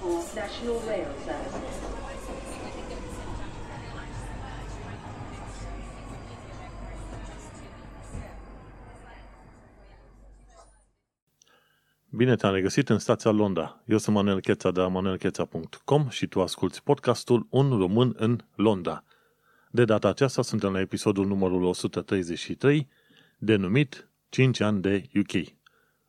for National Rail Services. Bine te-am regăsit în stația Londra. Eu sunt Manuel Cheța de la manuelcheța.com și tu asculti podcastul Un român în Londra. De data aceasta suntem la episodul numărul 133, denumit 5 ani de UK.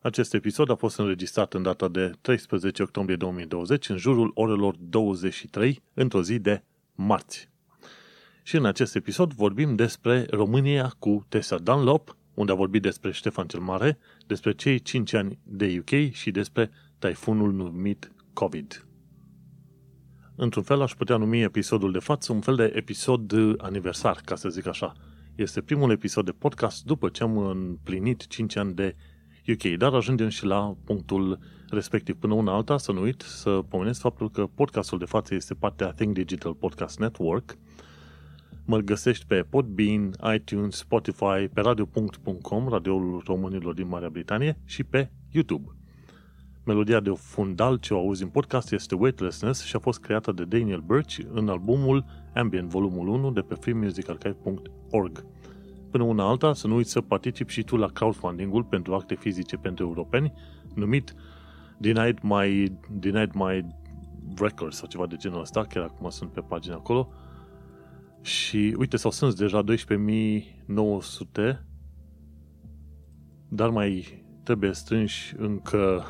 Acest episod a fost înregistrat în data de 13 octombrie 2020, în jurul orelor 23, într-o zi de marți. Și în acest episod vorbim despre România cu Tessa Dunlop, unde a vorbit despre Ștefan cel Mare, despre cei 5 ani de UK și despre taifunul numit COVID. Într-un fel aș putea numi episodul de față un fel de episod aniversar, ca să zic așa. Este primul episod de podcast după ce am împlinit 5 ani de UK, dar ajungem și la punctul respectiv. Până una alta, să nu uit să pomenesc faptul că podcastul de față este partea Think Digital Podcast Network. Mă găsești pe Podbean, iTunes, Spotify, pe radio.com, radioul românilor din Marea Britanie și pe YouTube. Melodia de fundal ce o auzi în podcast este Weightlessness și a fost creată de Daniel Birch în albumul Ambient Volumul 1 de pe freemusicarchive.org. Până una alta, să nu uiți să participi și tu la crowdfunding-ul pentru acte fizice pentru europeni, numit Denied My, Denied My Records sau ceva de genul ăsta, chiar acum sunt pe pagina acolo. Și uite, s-au strâns deja 12.900, dar mai trebuie strânși încă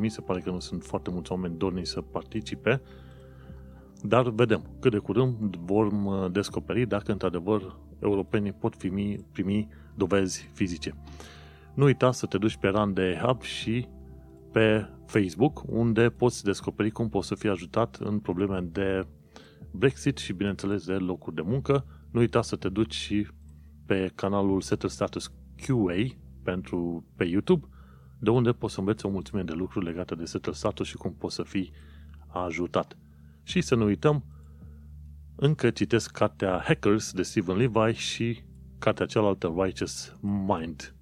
18.000, se pare că nu sunt foarte mulți oameni dorni să participe, dar vedem, cât de curând vom descoperi dacă într-adevăr europenii pot primi, primi dovezi fizice. Nu uita să te duci pe Run de Hub și pe Facebook, unde poți descoperi cum poți să fii ajutat în probleme de Brexit și, bineînțeles, de locuri de muncă. Nu uita să te duci și pe canalul Settle Status QA pentru, pe YouTube, de unde poți să înveți o mulțime de lucruri legate de Settle Status și cum poți să fii ajutat. Și să nu uităm, încă citesc cartea Hackers de Stephen Levi și cartea cealaltă Righteous Mind.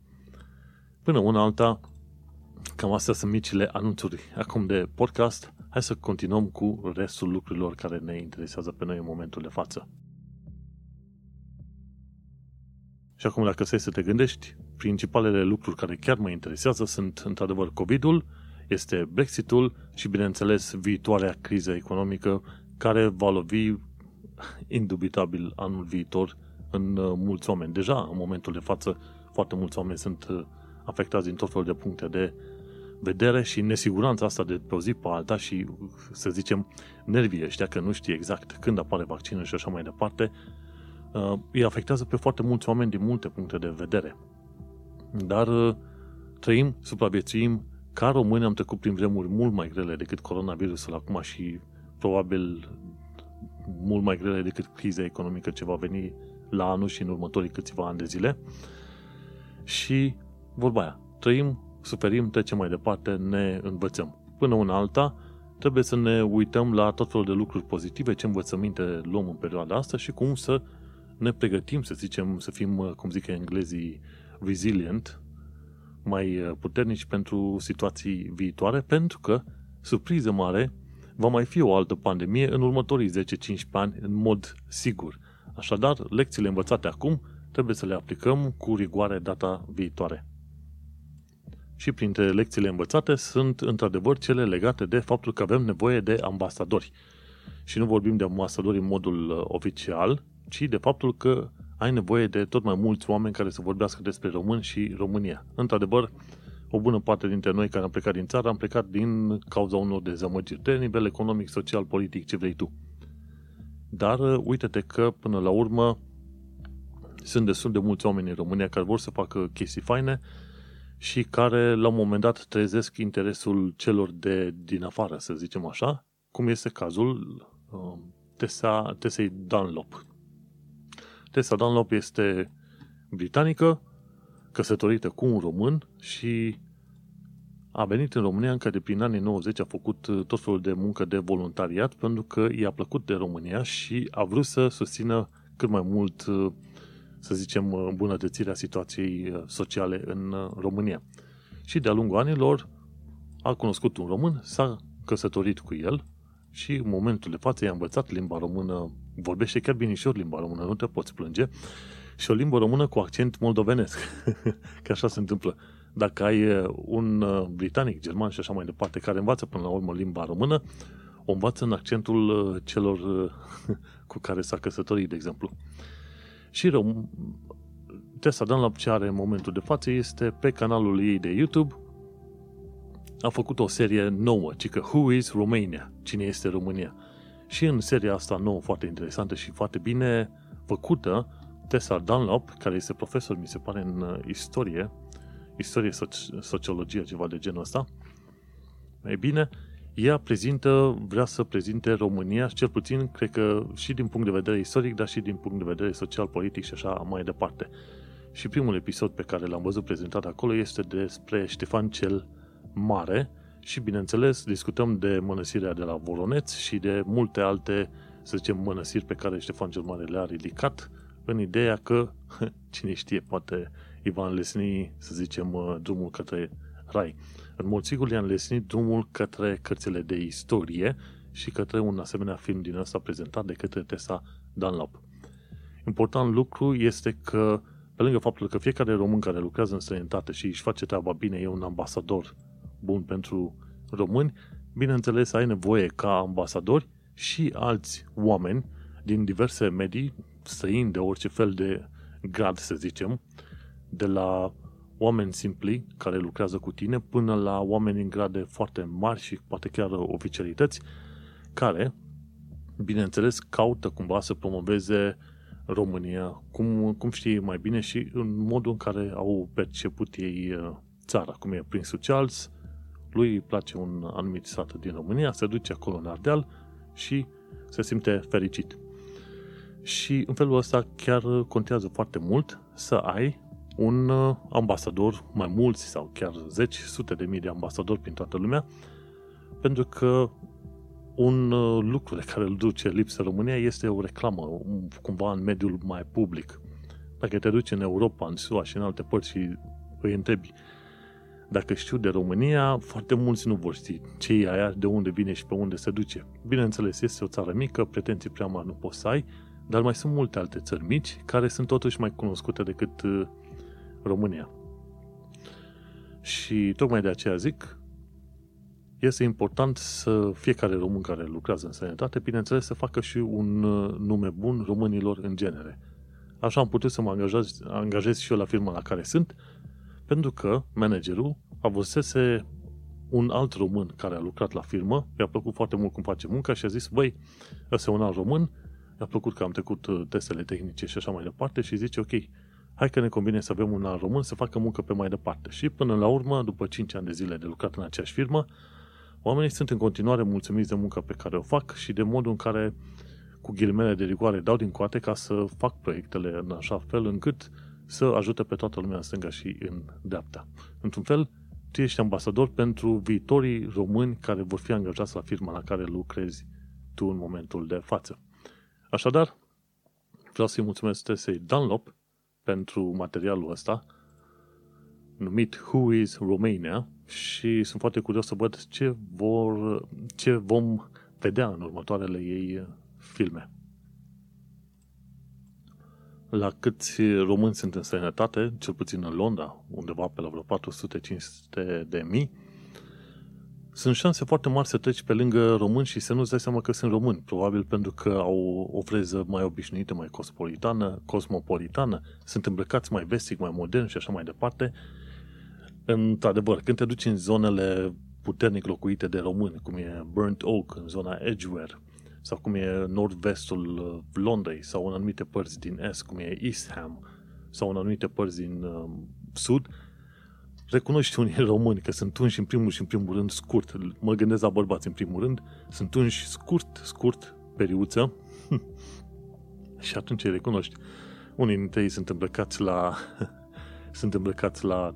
Până una alta, cam astea sunt micile anunțuri acum de podcast. Hai să continuăm cu restul lucrurilor care ne interesează pe noi în momentul de față. Și acum, dacă stai să te gândești, principalele lucruri care chiar mă interesează sunt, într-adevăr, COVID-ul, este Brexitul și, bineînțeles, viitoarea criză economică care va lovi indubitabil anul viitor în uh, mulți oameni. Deja, în momentul de față, foarte mulți oameni sunt uh, afectați din tot felul de puncte de vedere și nesiguranța asta de pe o zi pe alta și, să zicem, nervii ăștia că nu știe exact când apare vaccinul și așa mai departe, uh, îi afectează pe foarte mulți oameni din multe puncte de vedere. Dar trăim, supraviețuim, ca români am trecut prin vremuri mult mai grele decât coronavirusul acum și probabil mult mai grele decât criza economică ce va veni la anul și în următorii câțiva ani de zile. Și vorba aia, trăim, suferim, trecem mai departe, ne învățăm. Până una alta, trebuie să ne uităm la tot felul de lucruri pozitive, ce învățăminte luăm în perioada asta și cum să ne pregătim, să zicem, să fim, cum zic englezii, resilient, mai puternici pentru situații viitoare, pentru că, surpriză mare, va mai fi o altă pandemie în următorii 10-15 ani în mod sigur. Așadar, lecțiile învățate acum trebuie să le aplicăm cu rigoare data viitoare. Și printre lecțiile învățate sunt într-adevăr cele legate de faptul că avem nevoie de ambasadori. Și nu vorbim de ambasadori în modul uh, oficial, ci de faptul că ai nevoie de tot mai mulți oameni care să vorbească despre români și România. Într-adevăr, o bună parte dintre noi care am plecat din țară am plecat din cauza unor dezamăgiri de nivel economic, social, politic, ce vrei tu. Dar uh, uite-te că până la urmă sunt destul de mulți oameni în România care vor să facă chestii faine și care la un moment dat trezesc interesul celor de din afară, să zicem așa, cum este cazul uh, Tessa, Tessei Dunlop. Tessa Dunlop este britanică, căsătorită cu un român și a venit în România încă de prin anii 90, a făcut uh, tot felul de muncă de voluntariat pentru că i-a plăcut de România și a vrut să susțină cât mai mult, uh, să zicem, îmbunătățirea situației uh, sociale în România. Și de-a lungul anilor a cunoscut un român, s-a căsătorit cu el și în momentul de față i-a învățat limba română, vorbește chiar binișor limba română, nu te poți plânge, și o limbă română cu accent moldovenesc. că așa se întâmplă. Dacă ai un britanic, german și așa mai departe, care învață până la urmă limba română, o învață în accentul celor cu care s-a căsătorit, de exemplu. Și rom- Tessa Dunlap ce are în momentul de față este pe canalul ei de YouTube a făcut o serie nouă, ci că Who is Romania? Cine este România? Și în seria asta nouă, foarte interesantă și foarte bine făcută, Tessa Dunlop, care este profesor, mi se pare, în uh, istorie, istorie, soci- sociologie, ceva de genul ăsta, ei bine, ea prezintă, vrea să prezinte România, cel puțin, cred că și din punct de vedere istoric, dar și din punct de vedere social, politic și așa mai departe. Și primul episod pe care l-am văzut prezentat acolo este despre Ștefan cel Mare și, bineînțeles, discutăm de mănăsirea de la Voroneț și de multe alte, să zicem, mănăsiri pe care Ștefan cel Mare le-a ridicat în ideea că, cine știe, poate îi va înlesni, să zicem, uh, drumul către rai. În mod sigur i-a înlesnit drumul către cărțile de istorie și către un asemenea film din ăsta prezentat de către Tessa Dunlop. Important lucru este că, pe lângă faptul că fiecare român care lucrează în străinătate și își face treaba bine, e un ambasador bun pentru români, bineînțeles ai nevoie ca ambasadori și alți oameni din diverse medii, străini de orice fel de grad, să zicem, de la oameni simpli care lucrează cu tine până la oameni în grade foarte mari și poate chiar oficialități care, bineînțeles, caută cumva să promoveze România, cum, cum știi mai bine și în modul în care au perceput ei uh, țara, cum e Prince Charles, lui îi place un anumit sat din România, se duce acolo în Ardeal și se simte fericit. Și în felul ăsta chiar contează foarte mult să ai un uh, ambasador, mai mulți sau chiar zeci, sute de mii de ambasadori prin toată lumea, pentru că un uh, lucru de care îl duce lipsă România este o reclamă, cumva în mediul mai public. Dacă te duci în Europa, în SUA și în alte părți și îi întrebi dacă știu de România, foarte mulți nu vor ști ce e aia, de unde vine și pe unde se duce. Bineînțeles, este o țară mică, pretenții prea mari nu poți să ai, dar mai sunt multe alte țări mici care sunt totuși mai cunoscute decât uh, România. Și tocmai de aceea zic, este important să fiecare român care lucrează în sănătate, bineînțeles, să facă și un uh, nume bun românilor în genere. Așa am putut să mă angajez, angajez și eu la firma la care sunt, pentru că managerul avusese un alt român care a lucrat la firmă, i-a plăcut foarte mult cum face munca și a zis, băi, ăsta e un alt român, i-a plăcut că am trecut uh, testele tehnice și așa mai departe și zice, ok, hai că ne convine să avem un alt român să facă muncă pe mai departe. Și până la urmă, după 5 ani de zile de lucrat în aceeași firmă, oamenii sunt în continuare mulțumiți de munca pe care o fac și de modul în care, cu ghilimele de rigoare, dau din coate ca să fac proiectele în așa fel încât să ajute pe toată lumea în stânga și în dreapta. Într-un fel, tu ești ambasador pentru viitorii români care vor fi angajați la firma la care lucrezi tu în momentul de față. Așadar, vreau să-i mulțumesc Tesei Dunlop pentru materialul ăsta numit Who is Romania și sunt foarte curios să văd ce, vor, ce vom vedea în următoarele ei filme la câți români sunt în sănătate, cel puțin în Londra, undeva pe la vreo 400-500 de mii, sunt șanse foarte mari să treci pe lângă români și să nu-ți dai seama că sunt români. Probabil pentru că au o freză mai obișnuită, mai cosmopolitană, cosmopolitană, sunt îmbrăcați mai vestic, mai modern și așa mai departe. Într-adevăr, când te duci în zonele puternic locuite de români, cum e Burnt Oak, în zona Edgeware, sau cum e nord-vestul uh, Londrei, sau în anumite părți din est, cum e East Ham, sau în anumite părți din uh, sud, recunoști unii români că sunt unși în primul și în primul rând scurt. Mă gândesc la bărbați în primul rând, sunt unși scurt, scurt, periuță, și atunci îi recunoști. Unii dintre ei sunt îmbrăcați la sunt îmbrăcați la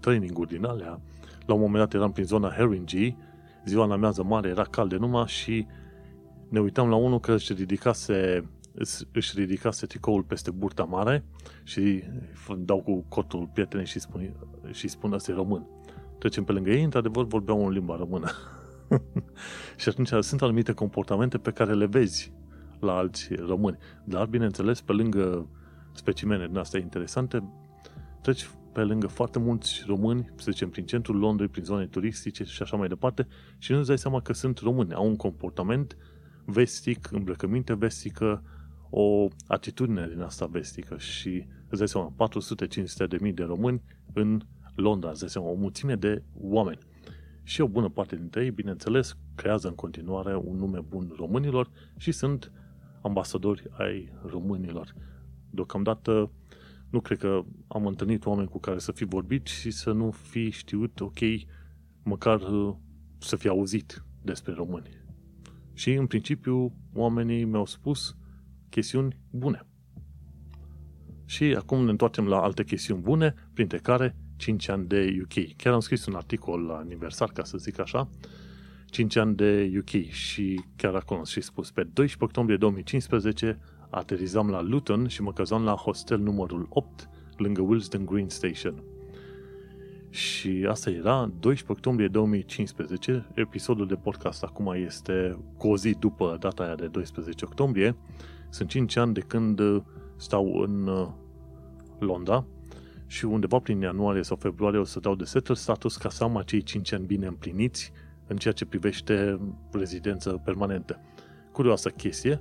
training-uri din alea. La un moment dat eram prin zona Haringey, ziua la mează mare, era cald de numai și ne uitam la unul că își ridicase, își ridicase tricoul peste burta mare și dau cu cotul prietenei și spun, și spun ăsta e român. Trecem pe lângă ei, într-adevăr vorbeau în limba română. și atunci sunt anumite comportamente pe care le vezi la alți români. Dar, bineînțeles, pe lângă specimene din astea interesante, treci pe lângă foarte mulți români, să zicem, prin centrul Londrei, prin zone turistice și așa mai departe, și nu-ți dai seama că sunt români. Au un comportament vestic, îmbrăcăminte vestică, o atitudine din asta vestică și îți dai seama, 400-500 de mii de români în Londra, îți dai seama, o mulțime de oameni. Și o bună parte dintre ei, bineînțeles, creează în continuare un nume bun românilor și sunt ambasadori ai românilor. Deocamdată nu cred că am întâlnit oameni cu care să fi vorbit și să nu fi știut, ok, măcar uh, să fi auzit despre români. Și, în principiu, oamenii mi-au spus chestiuni bune. Și acum ne întoarcem la alte chestiuni bune, printre care 5 ani de UK. Chiar am scris un articol la aniversar, ca să zic așa, 5 ani de UK și chiar acolo am și spus, pe 12 octombrie 2015 aterizam la Luton și mă căzam la hostel numărul 8 lângă Wilsden Green Station. Și asta era 12 octombrie 2015. Episodul de podcast acum este cu o zi după data aia de 12 octombrie. Sunt 5 ani de când stau în uh, Londra și undeva prin ianuarie sau februarie o să dau de settle status ca să am acei 5 ani bine împliniți în ceea ce privește rezidență permanentă. Curioasă chestie,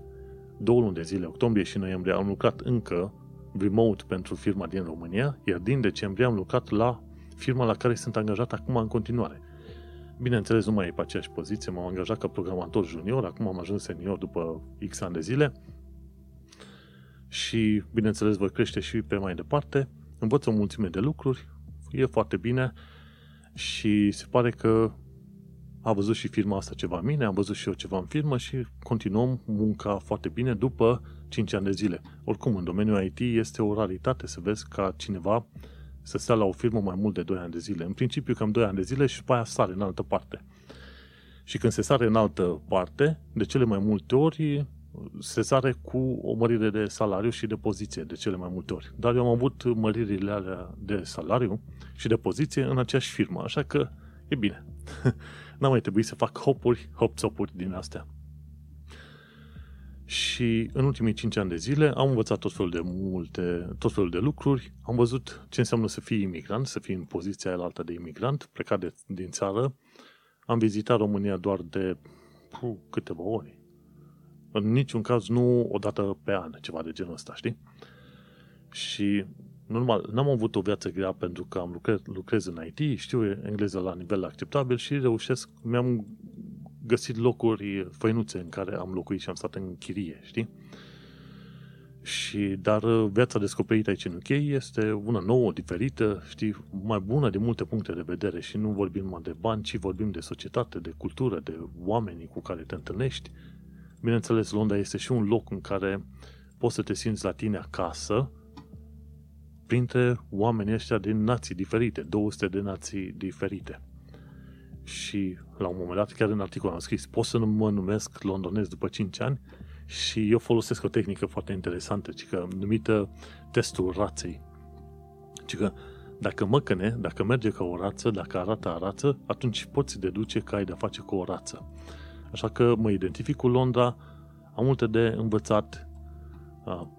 două luni de zile, octombrie și noiembrie, am lucrat încă remote pentru firma din România, iar din decembrie am lucrat la firma la care sunt angajat acum în continuare. Bineînțeles, nu mai e pe aceeași poziție, m-am angajat ca programator junior, acum am ajuns senior după X ani de zile și, bineînțeles, voi crește și pe mai departe, învăț o mulțime de lucruri, e foarte bine și se pare că a văzut și firma asta ceva în mine, am văzut și eu ceva în firmă și continuăm munca foarte bine după 5 ani de zile. Oricum, în domeniul IT este o raritate să vezi ca cineva să stea la o firmă mai mult de 2 ani de zile. În principiu, cam 2 ani de zile și după aia sare în altă parte. Și când se sare în altă parte, de cele mai multe ori se sare cu o mărire de salariu și de poziție de cele mai multe ori. Dar eu am avut măririle alea de salariu și de poziție în aceeași firmă, așa că e bine. N-am mai trebuit să fac hopuri, hop din astea. Și în ultimii 5 ani de zile am învățat tot felul de multe, tot felul de lucruri, am văzut ce înseamnă să fii imigrant, să fii în poziția aia altă de imigrant, plecat de, din țară. Am vizitat România doar de puh, câteva ori. În niciun caz nu o dată pe an, ceva de genul ăsta, știi? Și normal, n-am avut o viață grea pentru că am lucrez, lucrez în IT, știu engleză la nivel acceptabil și reușesc, mi-am găsit locuri făinuțe în care am locuit și am stat în chirie, știi? Și, dar viața descoperită aici în UK este una nouă, diferită, știi, mai bună din multe puncte de vedere și nu vorbim numai de bani, ci vorbim de societate, de cultură, de oamenii cu care te întâlnești. Bineînțeles, Londra este și un loc în care poți să te simți la tine acasă, printre oamenii ăștia din nații diferite, 200 de nații diferite. Și la un moment dat, chiar în articol am scris, pot să nu mă numesc londonez după 5 ani și eu folosesc o tehnică foarte interesantă, ci că numită testul raței. Ci că dacă măcăne, dacă merge ca o rață, dacă arată a rață, atunci poți deduce că ai de-a face cu o rață. Așa că mă identific cu Londra, am multe de învățat,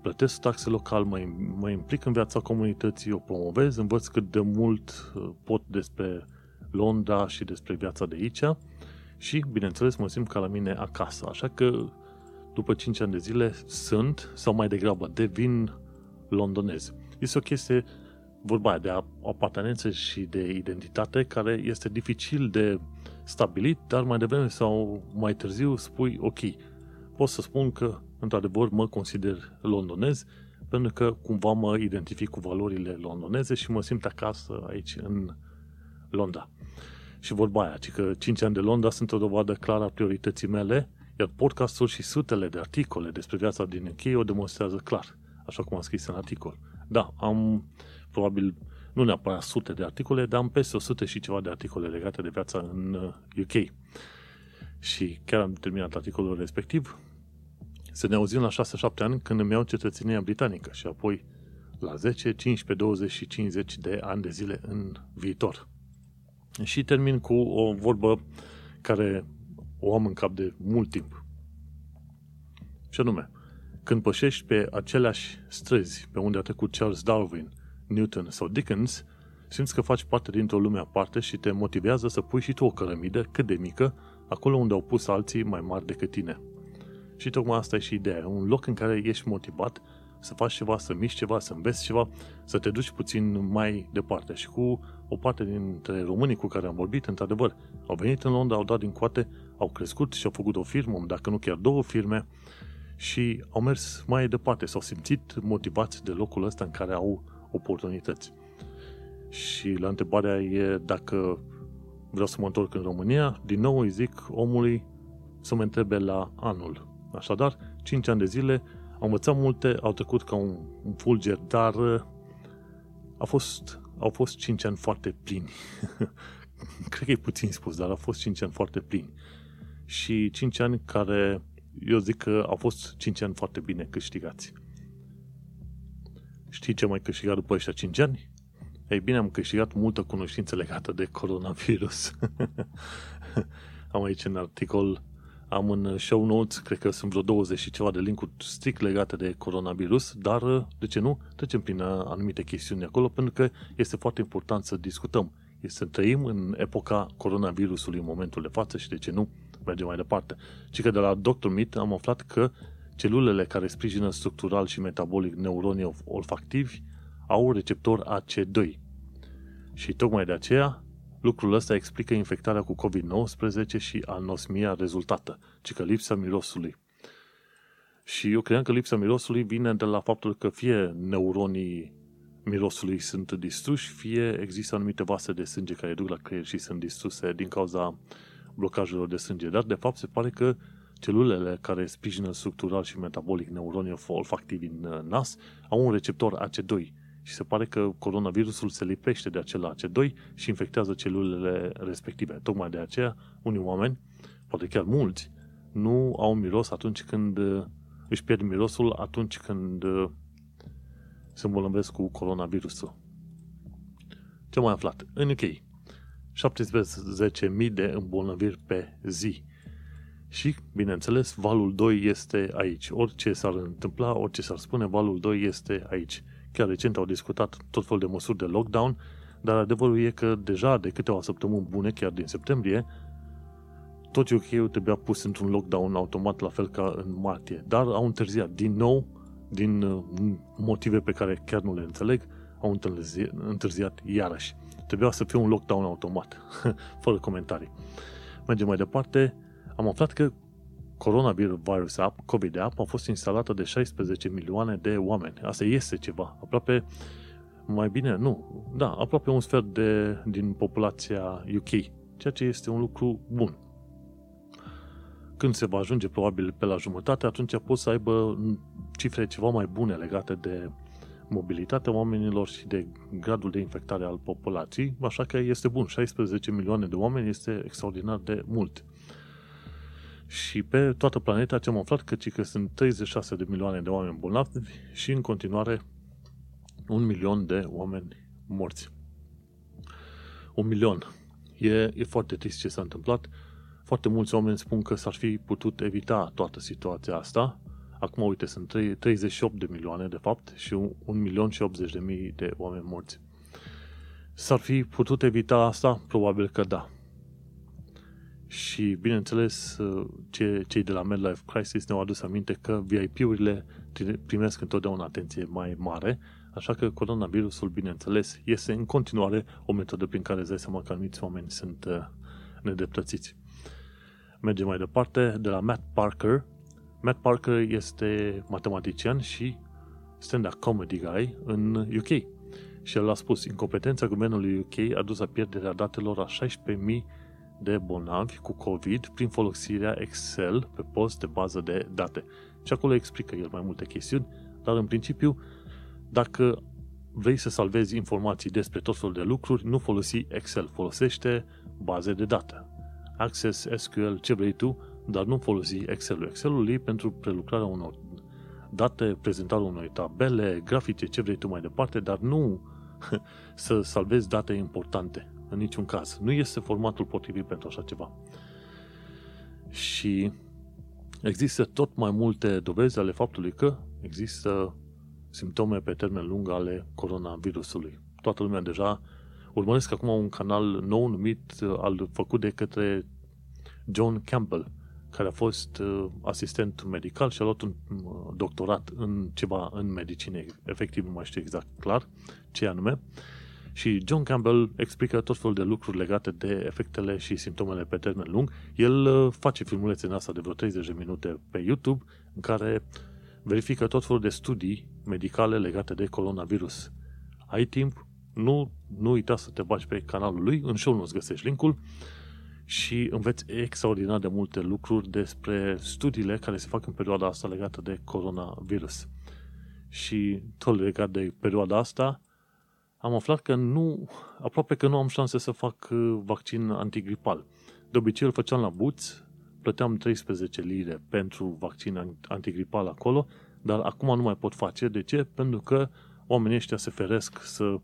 plătesc taxe local, mă, mă implic în viața comunității, o promovez, învăț cât de mult pot despre Londra și despre viața de aici și, bineînțeles, mă simt ca la mine acasă. Așa că, după 5 ani de zile, sunt, sau mai degrabă, devin londonez. Este o chestie, vorba aia, de apartenență și de identitate care este dificil de stabilit, dar mai devreme sau mai târziu spui, ok, pot să spun că într-adevăr mă consider londonez pentru că cumva mă identific cu valorile londoneze și mă simt acasă aici în Londra. Și vorba aia, ci că 5 ani de Londra sunt o dovadă clară a priorității mele, iar podcastul și sutele de articole despre viața din UK o demonstrează clar, așa cum am scris în articol. Da, am probabil, nu neapărat sute de articole, dar am peste 100 și ceva de articole legate de viața în UK. Uh, și chiar am terminat articolul respectiv, să ne auzim la 6-7 ani când îmi iau cetățenia britanică și apoi la 10, 15, 20 și 50 de ani de zile în viitor. Și termin cu o vorbă care o am în cap de mult timp. Și anume, când pășești pe aceleași străzi pe unde a trecut Charles Darwin, Newton sau Dickens, simți că faci parte dintr-o lume aparte și te motivează să pui și tu o cărămidă cât de mică acolo unde au pus alții mai mari decât tine. Și tocmai asta e și ideea. Un loc în care ești motivat să faci ceva, să miști ceva, să înveți ceva, să te duci puțin mai departe. Și cu o parte dintre românii cu care am vorbit, într-adevăr, au venit în Londra, au dat din coate, au crescut și au făcut o firmă, dacă nu chiar două firme, și au mers mai departe, s-au simțit motivați de locul ăsta în care au oportunități. Și la întrebarea e dacă vreau să mă întorc în România, din nou îi zic omului să mă întrebe la anul. Așadar, 5 ani de zile, au învățat multe, au trecut ca un, un fulger, dar uh, a fost, au fost 5 ani foarte plini. Cred că e puțin spus, dar au fost 5 ani foarte plini. Și 5 ani care, eu zic că au fost 5 ani foarte bine câștigați. Știi ce mai câștigat după ăștia 5 ani? Ei bine, am câștigat multă cunoștință legată de coronavirus. am aici în articol, am în show notes, cred că sunt vreo 20 și ceva de linkuri strict legate de coronavirus, dar, de ce nu, trecem prin anumite chestiuni acolo, pentru că este foarte important să discutăm. Este să trăim în epoca coronavirusului în momentul de față și, de ce nu, mergem mai departe. Și că de la Dr. Meat am aflat că celulele care sprijină structural și metabolic neuronii olfactivi au receptor AC2. Și tocmai de aceea, lucrul ăsta explică infectarea cu COVID-19 și anosmia rezultată, ci că lipsa mirosului. Și eu cred că lipsa mirosului vine de la faptul că fie neuronii mirosului sunt distruși, fie există anumite vase de sânge care duc la creier și sunt distruse din cauza blocajelor de sânge. Dar, de fapt, se pare că celulele care sprijină structural și metabolic neuronii olfactivi în nas au un receptor AC2 și se pare că coronavirusul se lipește de acela AC2 și infectează celulele respective. Tocmai de aceea, unii oameni, poate chiar mulți, nu au miros atunci când își pierd mirosul atunci când se îmbolnăvesc cu coronavirusul. Ce mai aflat? În UK, 17.000 de îmbolnăviri pe zi. Și, bineînțeles, valul 2 este aici. Orice s-ar întâmpla, orice s-ar spune, valul 2 este aici. Chiar recent au discutat tot felul de măsuri de lockdown, dar adevărul e că deja de câteva săptămâni bune, chiar din septembrie, tot UK-ul trebuia pus într-un lockdown automat, la fel ca în martie. Dar au întârziat. Din nou, din uh, motive pe care chiar nu le înțeleg, au întârziat, întârziat iarăși. Trebuia să fie un lockdown automat, fără comentarii. Mergem mai departe. Am aflat că Coronavirus App, COVID App, a fost instalată de 16 milioane de oameni. Asta este ceva. Aproape, mai bine, nu, da, aproape un sfert de, din populația UK, ceea ce este un lucru bun. Când se va ajunge probabil pe la jumătate, atunci pot să aibă cifre ceva mai bune legate de mobilitatea oamenilor și de gradul de infectare al populației, așa că este bun. 16 milioane de oameni este extraordinar de mult. Și pe toată planeta ce am aflat că, că sunt 36 de milioane de oameni bolnavi și în continuare un milion de oameni morți. Un milion. E, e foarte trist ce s-a întâmplat. Foarte mulți oameni spun că s-ar fi putut evita toată situația asta. Acum, uite, sunt 38 de milioane, de fapt, și 1 milion și 80 de mii de oameni morți. S-ar fi putut evita asta? Probabil că da. Și, bineînțeles, ce, cei de la MedLife Crisis ne-au adus aminte că VIP-urile primesc întotdeauna atenție mai mare, așa că coronavirusul, bineînțeles, este în continuare o metodă prin care îți dai seama că anumiți oameni sunt uh, nedreptățiți. Mergem mai departe, de la Matt Parker. Matt Parker este matematician și stand-up comedy guy în UK. Și el a spus, incompetența guvernului UK a dus la pierderea datelor a 16.000 de bolnavi cu COVID prin folosirea Excel pe post de bază de date. Și acolo explică el mai multe chestiuni, dar în principiu, dacă vrei să salvezi informații despre tot felul de lucruri, nu folosi Excel, folosește baze de date. Access, SQL, ce vrei tu, dar nu folosi Excel-ul. Excel-ul e pentru prelucrarea unor date, prezentarea unor tabele, grafice, ce vrei tu mai departe, dar nu să salvezi date importante în niciun caz. Nu este formatul potrivit pentru așa ceva. Și există tot mai multe dovezi ale faptului că există simptome pe termen lung ale coronavirusului. Toată lumea deja urmăresc acum un canal nou numit, al făcut de către John Campbell, care a fost uh, asistent medical și a luat un uh, doctorat în ceva în medicină, efectiv nu mai știu exact clar ce anume. Și John Campbell explică tot felul de lucruri legate de efectele și simptomele pe termen lung. El uh, face filmulețe în asta de vreo 30 de minute pe YouTube în care verifică tot felul de studii medicale legate de coronavirus. Ai timp? Nu, nu uita să te bagi pe canalul lui, în show nu-ți găsești linkul și înveți extraordinar de multe lucruri despre studiile care se fac în perioada asta legată de coronavirus. Și tot legat de perioada asta, am aflat că nu, aproape că nu am șanse să fac uh, vaccin antigripal. De obicei îl făceam la buț, plăteam 13 lire pentru vaccin antigripal acolo, dar acum nu mai pot face. De ce? Pentru că oamenii ăștia se feresc să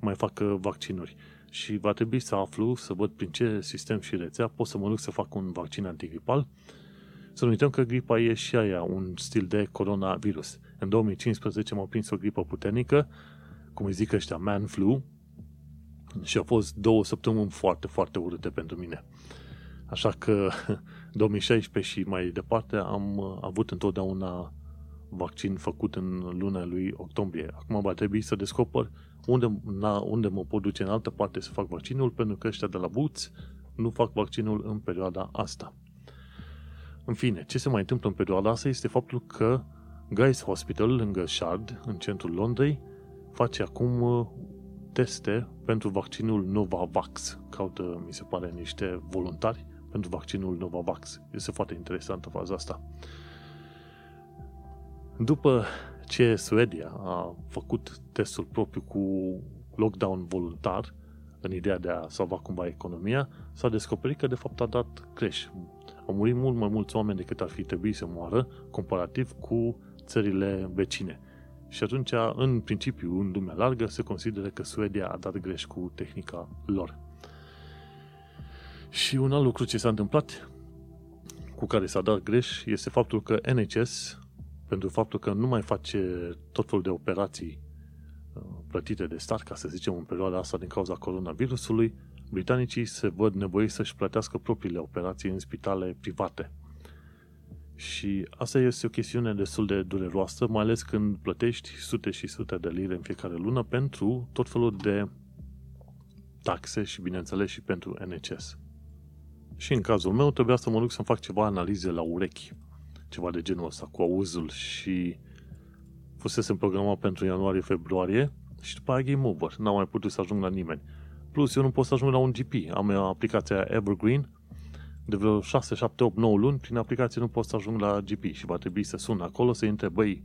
mai facă vaccinuri și va trebui să aflu, să văd prin ce sistem și rețea pot să mă duc să fac un vaccin antigripal. Să nu uităm că gripa e și aia un stil de coronavirus. În 2015 m-a prins o gripă puternică, cum îi zic ăștia, man flu, și au fost două săptămâni foarte, foarte urâte pentru mine. Așa că 2016 și mai departe am avut întotdeauna vaccin făcut în luna lui octombrie. Acum va trebui să descoper unde, na, unde mă pot duce în altă parte să fac vaccinul, pentru că ăștia de la Boots nu fac vaccinul în perioada asta. În fine, ce se mai întâmplă în perioada asta este faptul că Guy's Hospital, lângă Shard, în centrul Londrei, face acum uh, teste pentru vaccinul Novavax. Caută, mi se pare, niște voluntari pentru vaccinul Novavax. Este foarte interesantă faza asta. După ce Suedia a făcut testul propriu cu lockdown voluntar, în ideea de a salva cumva economia, s-a descoperit că de fapt a dat creș. Au murit mult mai mulți oameni decât ar fi trebuit să moară, comparativ cu țările vecine. Și atunci, în principiu, în lumea largă, se consideră că Suedia a dat greș cu tehnica lor. Și un alt lucru ce s-a întâmplat cu care s-a dat greș este faptul că NHS pentru faptul că nu mai face tot felul de operații uh, plătite de stat, ca să zicem, în perioada asta din cauza coronavirusului, britanicii se văd nevoiți să-și plătească propriile operații în spitale private. Și asta este o chestiune destul de dureroasă, mai ales când plătești sute și sute de lire în fiecare lună pentru tot felul de taxe și, bineînțeles, și pentru NHS. Și în cazul meu trebuia să mă duc să-mi fac ceva analize la urechi ceva de genul ăsta, cu auzul și fusese programat pentru ianuarie-februarie și după aia game over. N-am mai putut să ajung la nimeni. Plus, eu nu pot să ajung la un GP. Am aplicația Evergreen de vreo 6, 7, 8, 9 luni. Prin aplicație nu pot să ajung la GP și va trebui să sun acolo să întreb, băi,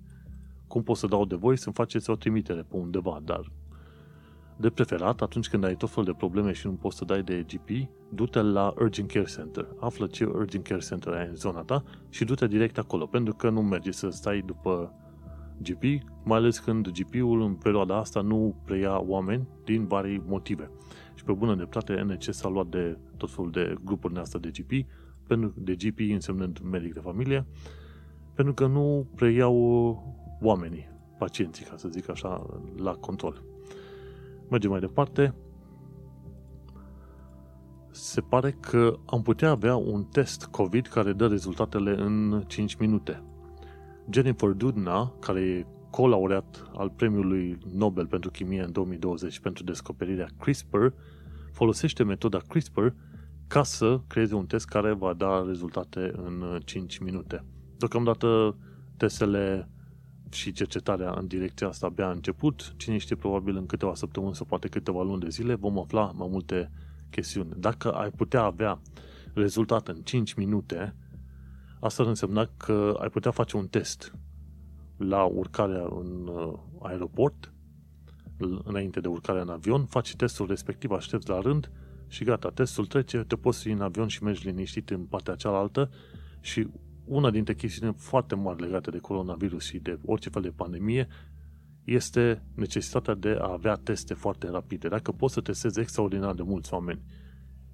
cum pot să dau de voi să-mi faceți o trimitere pe undeva, dar de preferat, atunci când ai tot fel de probleme și nu poți să dai de GP, du-te la Urgent Care Center. Află ce Urgent Care Center ai în zona ta și du-te direct acolo, pentru că nu merge să stai după GP, mai ales când GP-ul în perioada asta nu preia oameni din vari motive. Și pe bună dreptate, NCS s-a luat de tot felul de grupuri asta de GP, pentru, de GP însemnând medic de familie, pentru că nu preiau oamenii, pacienții, ca să zic așa, la control. Mergem mai departe. Se pare că am putea avea un test COVID care dă rezultatele în 5 minute. Jennifer Doudna, care e colaureat al premiului Nobel pentru chimie în 2020 pentru descoperirea CRISPR, folosește metoda CRISPR ca să creeze un test care va da rezultate în 5 minute. Deocamdată testele și cercetarea în direcția asta abia a început. Cine știe, probabil în câteva săptămâni sau poate câteva luni de zile vom afla mai multe chestiuni. Dacă ai putea avea rezultat în 5 minute, asta ar însemna că ai putea face un test la urcarea în uh, aeroport, înainte de urcarea în avion, faci testul respectiv, aștepți la rând și gata, testul trece, te poți în avion și mergi liniștit în partea cealaltă și una dintre chestiuni foarte mari legate de coronavirus și de orice fel de pandemie este necesitatea de a avea teste foarte rapide. Dacă poți să testezi extraordinar de mulți oameni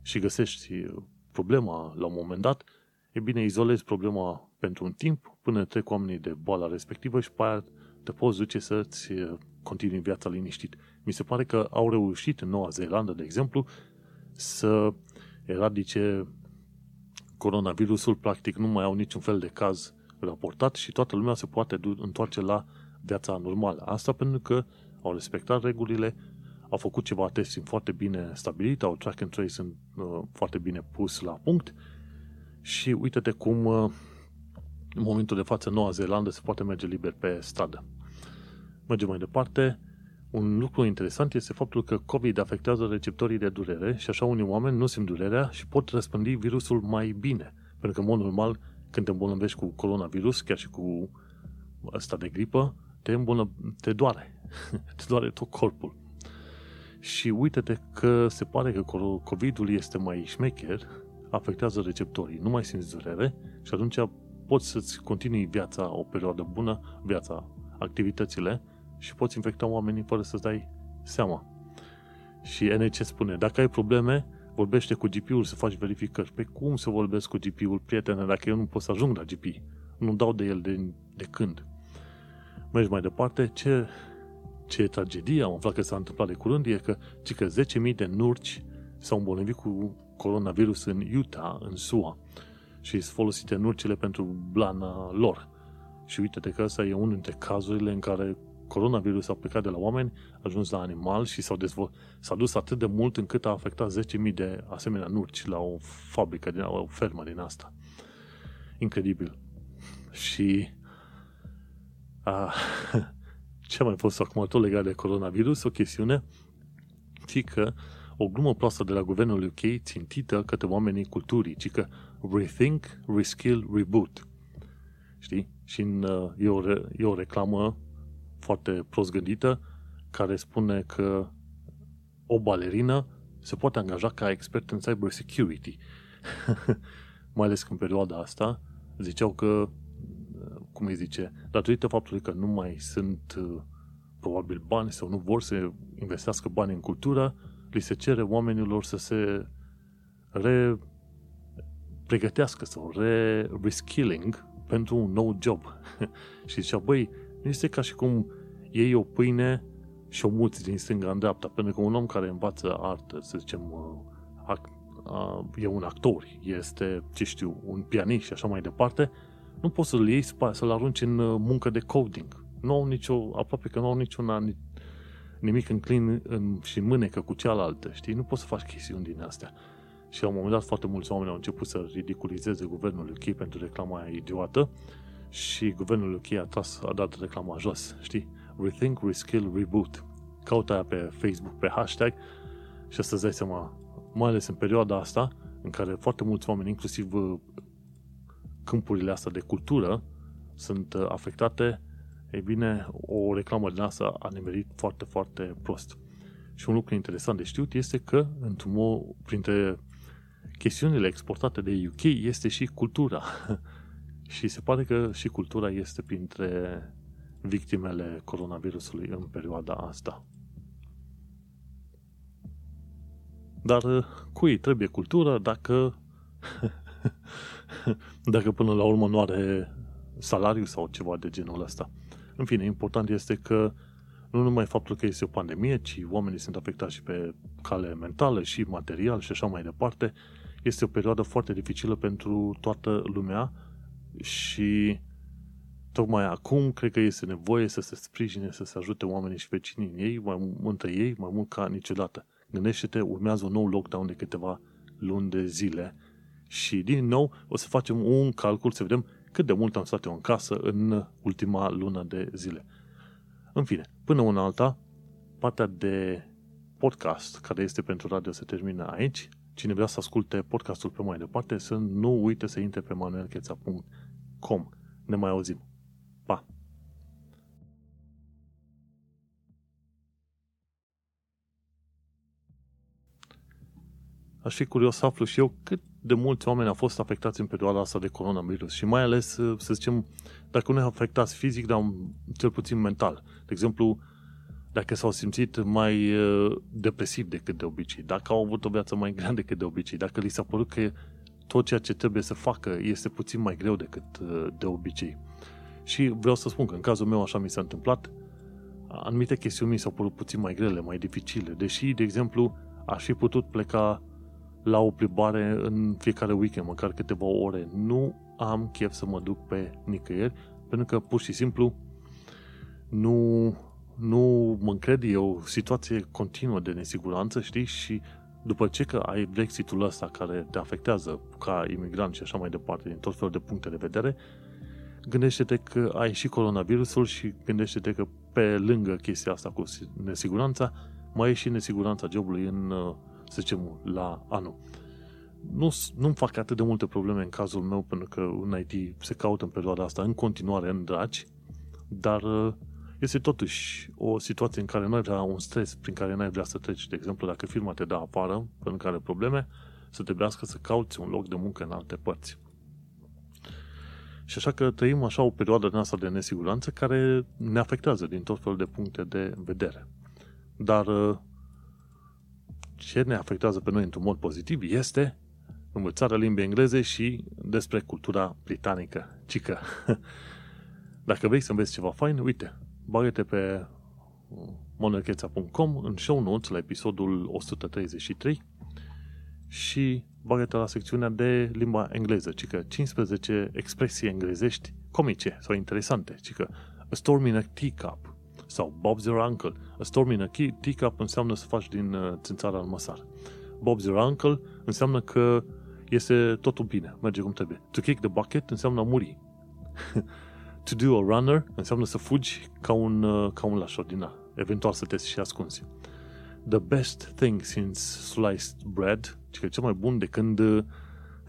și găsești problema la un moment dat, e bine, izolezi problema pentru un timp până trec oamenii de boala respectivă și pe aia te poți duce să-ți uh, continui viața liniștit. Mi se pare că au reușit în Noua Zeelandă, de exemplu, să eradice coronavirusul, practic nu mai au niciun fel de caz raportat și toată lumea se poate întoarce la viața normală. Asta pentru că au respectat regulile, au făcut ceva testing foarte bine stabilit, au track and trace în, uh, foarte bine pus la punct și uite-te cum uh, în momentul de față Noua Zeelandă se poate merge liber pe stradă. Mergem mai departe. Un lucru interesant este faptul că COVID afectează receptorii de durere și așa unii oameni nu simt durerea și pot răspândi virusul mai bine. Pentru că, în mod normal, când te îmbolnăvești cu coronavirus, chiar și cu ăsta de gripă, te, îmbolnă, te doare. te doare tot corpul. Și uite-te că se pare că COVID-ul este mai șmecher, afectează receptorii, nu mai simți durere și atunci poți să-ți continui viața o perioadă bună, viața, activitățile și poți infecta oamenii fără să-ți dai seama. Și NC spune, dacă ai probleme, vorbește cu GP-ul să faci verificări. Pe cum să vorbesc cu GP-ul, prietene, dacă eu nu pot să ajung la GP? Nu dau de el de, de când. Mergi mai departe, ce, ce tragedie am aflat că s-a întâmplat de curând e că, că 10.000 de nurci s-au îmbolnăvit cu coronavirus în Utah, în SUA. Și sunt folosite nurcile pentru blana lor. Și uite-te că ăsta e unul dintre cazurile în care coronavirus a plecat de la oameni, a ajuns la animal și s-au dezvol- s-a dus atât de mult încât a afectat 10.000 de asemenea nurci la o fabrică, din, la o fermă din asta. Incredibil. Și a, ce a mai fost acum tot legat de coronavirus, o chestiune, ci că o glumă proastă de la guvernul UK țintită către oamenii culturii, ci că rethink, reskill, reboot. Știi? Și în, e, o, e o reclamă foarte prost gândită care spune că o balerină se poate angaja ca expert în cyber security. Mai ales că în perioada asta ziceau că, cum îi zice, datorită faptului că nu mai sunt probabil bani sau nu vor să investească bani în cultură, li se cere oamenilor să se re pregătească sau re-reskilling pentru un nou job. și zicea, băi, nu este ca și cum iei o pâine și o muți din stânga în dreapta, pentru că un om care învață artă, să zicem, uh, uh, e un actor, este, ce știu, un pianist și așa mai departe, nu poți să-l iei, să-l arunci în uh, muncă de coding. Nu au nicio, aproape că nu au niciuna, nimic înclin în, și mânecă cu cealaltă, știi? Nu poți să faci chestiuni din astea. Și la un moment dat foarte mulți oameni au început să ridiculizeze guvernul UK pentru reclama aia idiotă și guvernul UK a, tras, a dat reclama jos, știi? Rethink, Reskill, Reboot. Caută aia pe Facebook, pe hashtag și să-ți dai seama, mai ales în perioada asta, în care foarte mulți oameni, inclusiv uh, câmpurile astea de cultură, sunt uh, afectate, ei bine, o reclamă din asta a nimerit foarte, foarte prost. Și un lucru interesant de știut este că, într-un printre chestiunile exportate de UK este și cultura. și se pare că și cultura este printre victimele coronavirusului în perioada asta. Dar uh, cui trebuie cultură dacă dacă până la urmă nu are salariu sau ceva de genul ăsta. În fine, important este că nu numai faptul că este o pandemie, ci oamenii sunt afectați și pe cale mentală și material și așa mai departe. Este o perioadă foarte dificilă pentru toată lumea și tocmai acum cred că este nevoie să se sprijine, să se ajute oamenii și vecinii ei, mai între ei, mai mult ca niciodată. Gândește-te, urmează un nou lockdown de câteva luni de zile și din nou o să facem un calcul să vedem cât de mult am stat eu în casă în ultima lună de zile. În fine, până una alta, partea de podcast care este pentru radio se termină aici. Cine vrea să asculte podcastul pe mai departe, să nu uite să intre pe manuelcheța.com. Ne mai auzim! Pa! Aș fi curios să aflu și eu cât de mulți oameni au fost afectați în perioada asta de coronavirus și mai ales, să zicem, dacă nu afectați fizic, dar cel puțin mental. De exemplu, dacă s-au simțit mai uh, depresiv decât de obicei, dacă au avut o viață mai grea decât de obicei, dacă li s-a părut că tot ceea ce trebuie să facă este puțin mai greu decât uh, de obicei. Și vreau să spun că în cazul meu așa mi s-a întâmplat, anumite chestiuni mi s-au părut puțin mai grele, mai dificile, deși, de exemplu, aș fi putut pleca la o plimbare în fiecare weekend, măcar câteva ore. Nu am chef să mă duc pe nicăieri, pentru că pur și simplu nu, nu mă încred, e o situație continuă de nesiguranță, știi, și după ce că ai Brexitul ăsta care te afectează ca imigrant și așa mai departe, din tot felul de puncte de vedere, gândește-te că ai și coronavirusul și gândește-te că pe lângă chestia asta cu nesiguranța, mai e și nesiguranța jobului în, să zicem, la anul. Nu, nu-mi fac atât de multe probleme în cazul meu, pentru că în IT se caută în perioada asta în continuare în dragi, dar este totuși o situație în care nu ai vrea un stres prin care n-ai vrea să treci. De exemplu, dacă firma te dă afară pentru că are probleme, să trebuiască să cauți un loc de muncă în alte părți. Și așa că trăim așa o perioadă din asta de nesiguranță care ne afectează din tot felul de puncte de vedere. Dar ce ne afectează pe noi într-un mod pozitiv este învățarea limbii engleze și despre cultura britanică. Cică, dacă vrei să înveți ceva fain, uite, bagă-te pe monarcheța.com în show notes la episodul 133 și bagă-te la secțiunea de limba engleză, cică 15 expresii englezești comice sau interesante, cică a storm in a teacup sau Bob's your uncle. A storm in a teacup înseamnă să faci din uh, țânțara în măsar. Bob's your uncle înseamnă că este totul bine, merge cum trebuie. To kick the bucket înseamnă a muri. to do a runner înseamnă să fugi ca un, uh, ca un laș ordinar. Eventual să te și ascunzi. The best thing since sliced bread, că cel mai bun de când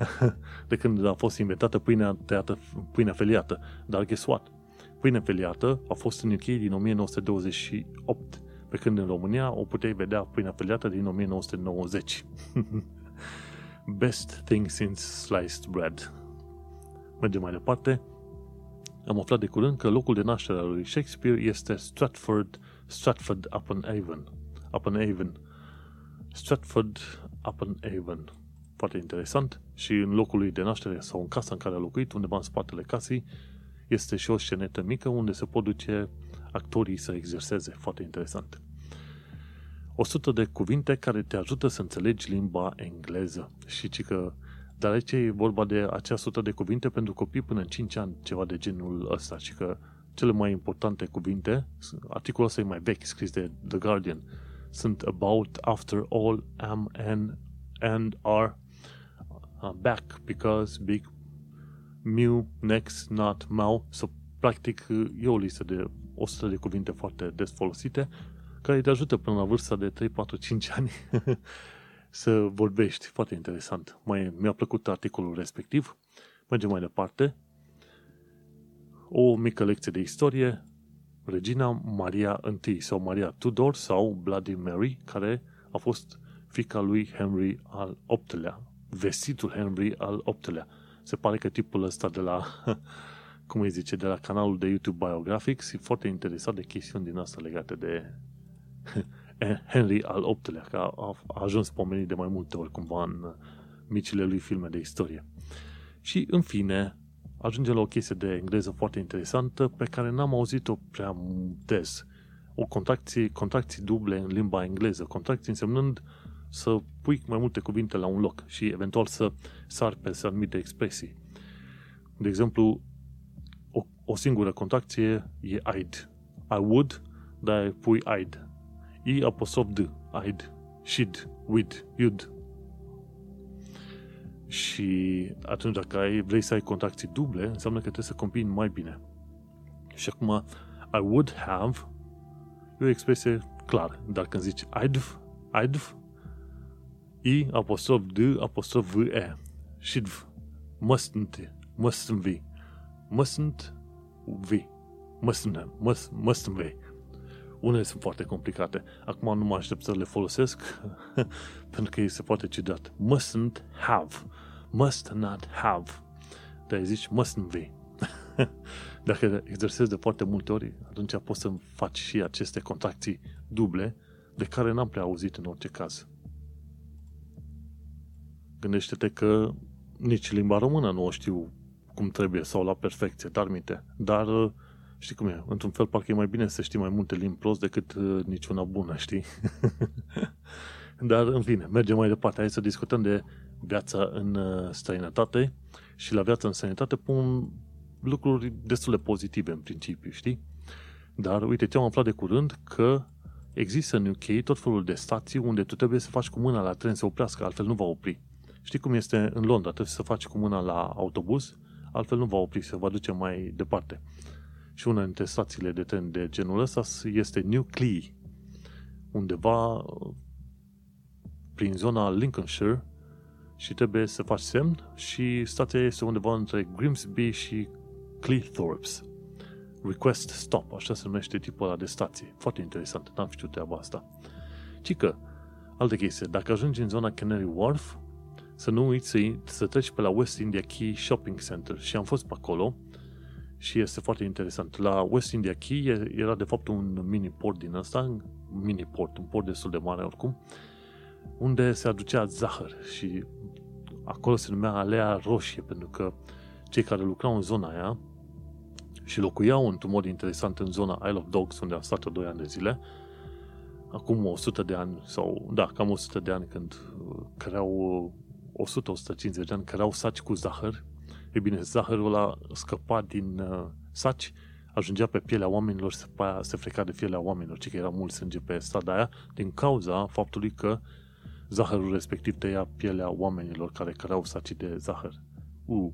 de când a fost inventată pâinea, tăiată, pâinea feliată. Dar guess what? Pâinea feliată a fost în UK din 1928, pe când în România o puteai vedea pâinea feliată din 1990. Best thing since sliced bread. Mergem mai departe. Am aflat de curând că locul de naștere al lui Shakespeare este Stratford, Stratford upon Avon. Upon Avon. Stratford upon Avon. Foarte interesant. Și în locul lui de naștere sau în casa în care a locuit, undeva în spatele casei, este și o scenetă mică unde se pot duce actorii să exerseze. Foarte interesant. 100 de cuvinte care te ajută să înțelegi limba engleză. Și ci că dar aici e vorba de acea 100 de cuvinte pentru copii până în 5 ani, ceva de genul ăsta. Și că cele mai importante cuvinte, articolul ăsta e mai vechi, scris de The Guardian, sunt about, after, all, am, and, and, are, uh, back, because, big, mu, next, not, mau. So, practic, e o listă de 100 de cuvinte foarte des folosite care te ajută până la vârsta de 3, 4, 5 ani să vorbești. Foarte interesant. Mai, mi-a plăcut articolul respectiv. Mergem mai departe. O mică lecție de istorie. Regina Maria I sau Maria Tudor sau Bloody Mary, care a fost fica lui Henry al VIII-lea. Vestitul Henry al VIII-lea. Se pare că tipul ăsta de la, cum îi zice, de la canalul de YouTube Biographics e foarte interesat de chestiuni din asta legate de Henry al VIII-lea, că a, a ajuns pomenit de mai multe ori cumva în uh, micile lui filme de istorie. Și, în fine, ajunge la o chestie de engleză foarte interesantă pe care n-am auzit-o prea des. O contracție, contracții duble în limba engleză. Contracții însemnând să pui mai multe cuvinte la un loc și eventual să sar pe anumite expresii. De exemplu, o, o singură contracție e I'd. I would, dar pui I'd. I apostrof D, I'd, she'd, we'd, you'd. Și atunci dacă ai, vrei să ai contracții duble, înseamnă că trebuie să combini mai bine. Și acum, I would have e o expresie clară, dar când zici I'd, I'd, I apostrof D apostrof V E, she'd, mustn't, mustn't be, mustn't be, mustn't, must, mustn't be. Unele sunt foarte complicate. Acum nu mă aștept să le folosesc pentru că este foarte ciudat. Mustn't have. Must not have. Dar zici mustn't be. Dacă exersezi de foarte multe ori, atunci poți să faci și aceste contracții duble de care n-am prea auzit în orice caz. Gândește-te că nici limba română nu o știu cum trebuie sau la perfecție, dar minte. Dar uh, știi cum e, într-un fel parcă e mai bine să știi mai multe limbi prost decât uh, niciuna bună, știi? dar în fine, mergem mai departe. Hai să discutăm de viața în uh, străinătate și la viața în străinătate pun lucruri destul de pozitive în principiu, știi? Dar uite, ce am aflat de curând că există în UK tot felul de stații unde tu trebuie să faci cu mâna la tren să oprească, altfel nu va opri. Știi cum este în Londra? Trebuie să faci cu mâna la autobuz, altfel nu va opri, se va duce mai departe. Și una dintre stațiile de tren de genul ăsta este New Clee, undeva prin zona Lincolnshire și trebuie să faci semn și stația este undeva între Grimsby și Cleethorpes. Request Stop, așa se numește tipul ăla de stație. Foarte interesant, n-am știut treaba asta. Cică, alte chestie, dacă ajungi în zona Canary Wharf, să nu uiți să, să treci pe la West India Key Shopping Center și am fost pe acolo și este foarte interesant. La West India Key era de fapt un mini port din ăsta, mini port, un port destul de mare oricum, unde se aducea zahăr și acolo se numea Alea Roșie, pentru că cei care lucrau în zona aia și locuiau într-un mod interesant în zona Isle of Dogs, unde am stat 2 ani de zile, acum 100 de ani, sau da, cam 100 de ani când uh, creau 100-150 de ani, creau saci cu zahăr, e bine, zahărul ăla scăpa din uh, saci, ajungea pe pielea oamenilor și se, se freca de pielea oamenilor, ci că era mult sânge pe strada aia, din cauza faptului că zahărul respectiv tăia pielea oamenilor care creau saci de zahăr. Uh.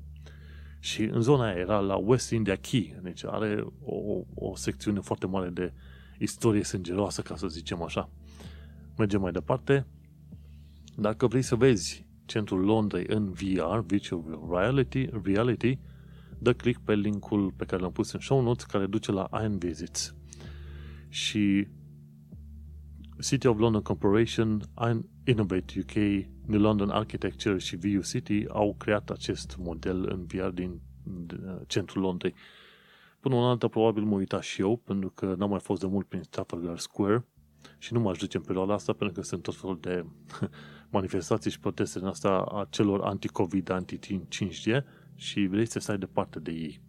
Și în zona aia era la West India Key, deci are o, o secțiune foarte mare de istorie sângeroasă, ca să zicem așa. Mergem mai departe. Dacă vrei să vezi centrul Londrei în VR, Virtual Reality, reality dă click pe linkul pe care l-am pus în show notes, care duce la Iron Visits. Și City of London Corporation, Innovate UK, New London Architecture și VU City au creat acest model în VR din centrul Londrei. Până una alta, probabil mă uita și eu, pentru că n-am mai fost de mult prin Trafalgar Square și nu mă aș duce în perioada asta, pentru că sunt tot felul de manifestații și proteste în asta a celor anti-COVID, anti-5G și vrei să stai departe de ei.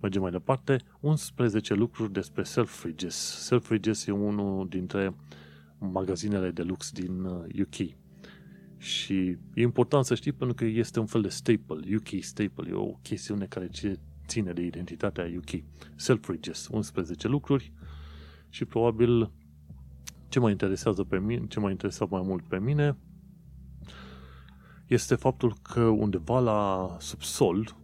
Mergem mai departe. 11 lucruri despre Selfridges. Selfridges e unul dintre magazinele de lux din UK. Uh, și e important să știi pentru că este un fel de staple, UK staple, e o chestiune care ține de identitatea UK. Selfridges, 11 lucruri și probabil ce mă interesează pe mine, ce mă interesează mai mult pe mine este faptul că undeva la subsol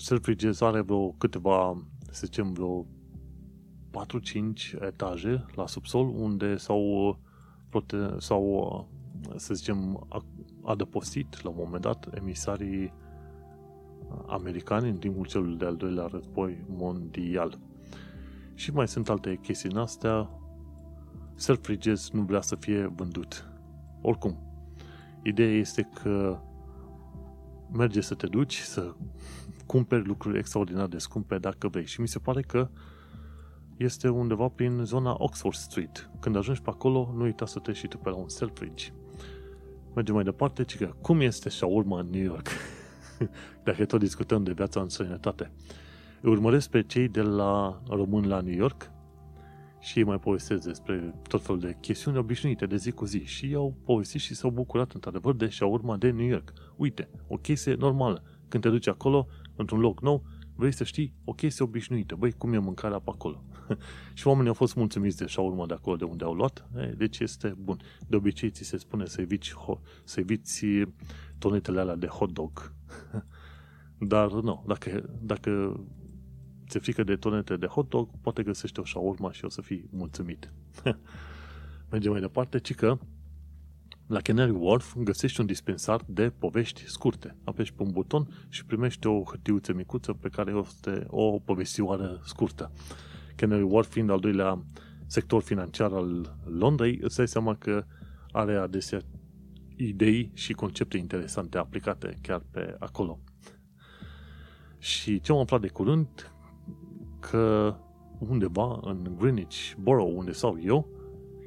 Selfridges are vreo câteva, să zicem, vreo 4-5 etaje la subsol unde s-au, prote- s-au să zicem, adăpostit la un moment dat emisarii americani în timpul celui de-al doilea război mondial. Și mai sunt alte chestii în astea. Selfridges nu vrea să fie vândut. Oricum, ideea este că merge să te duci, să cumperi lucruri extraordinar de scumpe dacă vrei. Și mi se pare că este undeva prin zona Oxford Street. Când ajungi pe acolo, nu uita să te și tu pe la un Selfridge. Mergem mai departe, ci că cum este urma în New York? Dacă tot discutăm de viața în străinătate. Îi urmăresc pe cei de la român la New York și ei mai povestesc despre tot felul de chestiuni obișnuite de zi cu zi și ei au povestit și s-au bucurat într-adevăr de urma de New York. Uite, o chestie normală. Când te duci acolo, într-un loc nou, vrei să știi o chestie obișnuită. Băi, cum e mâncarea pe acolo? și oamenii au fost mulțumiți de urma de acolo de unde au luat, e, deci este bun. De obicei ți se spune să eviți, să eviți tonetele alea de hot dog. Dar nu, dacă, dacă ți-e frică de tonete de hot dog, poate găsești o șaurma și o să fii mulțumit. Mergem mai departe, ci că la Canary Wharf găsești un dispensar de povești scurte. Apeși pe un buton și primești o hârtiuță micuță pe care este o povestioară scurtă. Canary Wharf fiind al doilea sector financiar al Londrei, îți dai seama că are adesea idei și concepte interesante aplicate chiar pe acolo. Și ce am aflat de curând, că undeva în Greenwich Borough, unde stau eu,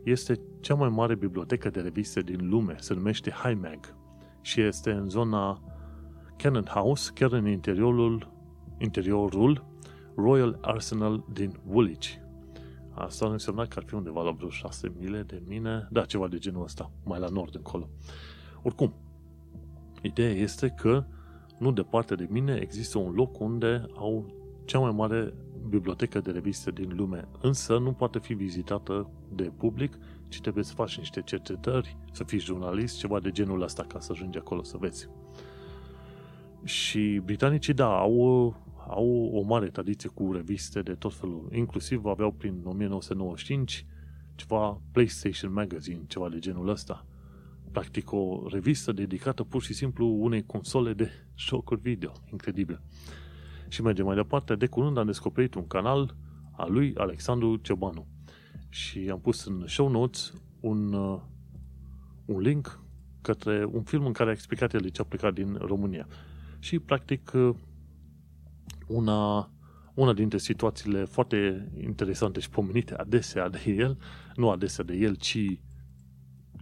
este cea mai mare bibliotecă de reviste din lume, se numește HiMag. și este în zona Cannon House, chiar în interiorul, interiorul Royal Arsenal din Woolwich. Asta ar însemna că ar fi undeva la vreo 6 mile de mine, da, ceva de genul ăsta, mai la nord încolo. Oricum, ideea este că nu departe de mine există un loc unde au cea mai mare bibliotecă de reviste din lume, însă nu poate fi vizitată de public, ci trebuie să faci niște cercetări, să fii jurnalist, ceva de genul ăsta ca să ajungi acolo să vezi. Și britanicii, da, au, au o mare tradiție cu reviste de tot felul. Inclusiv aveau prin 1995 ceva PlayStation Magazine, ceva de genul ăsta. Practic o revistă dedicată pur și simplu unei console de jocuri video. Incredibil. Și mergem mai departe. De curând am descoperit un canal al lui Alexandru Ciobanu. Și am pus în show notes un, uh, un link către un film în care a explicat el de ce a plecat din România. Și, practic, uh, una, una dintre situațiile foarte interesante și pomenite adesea de el, nu adesea de el, ci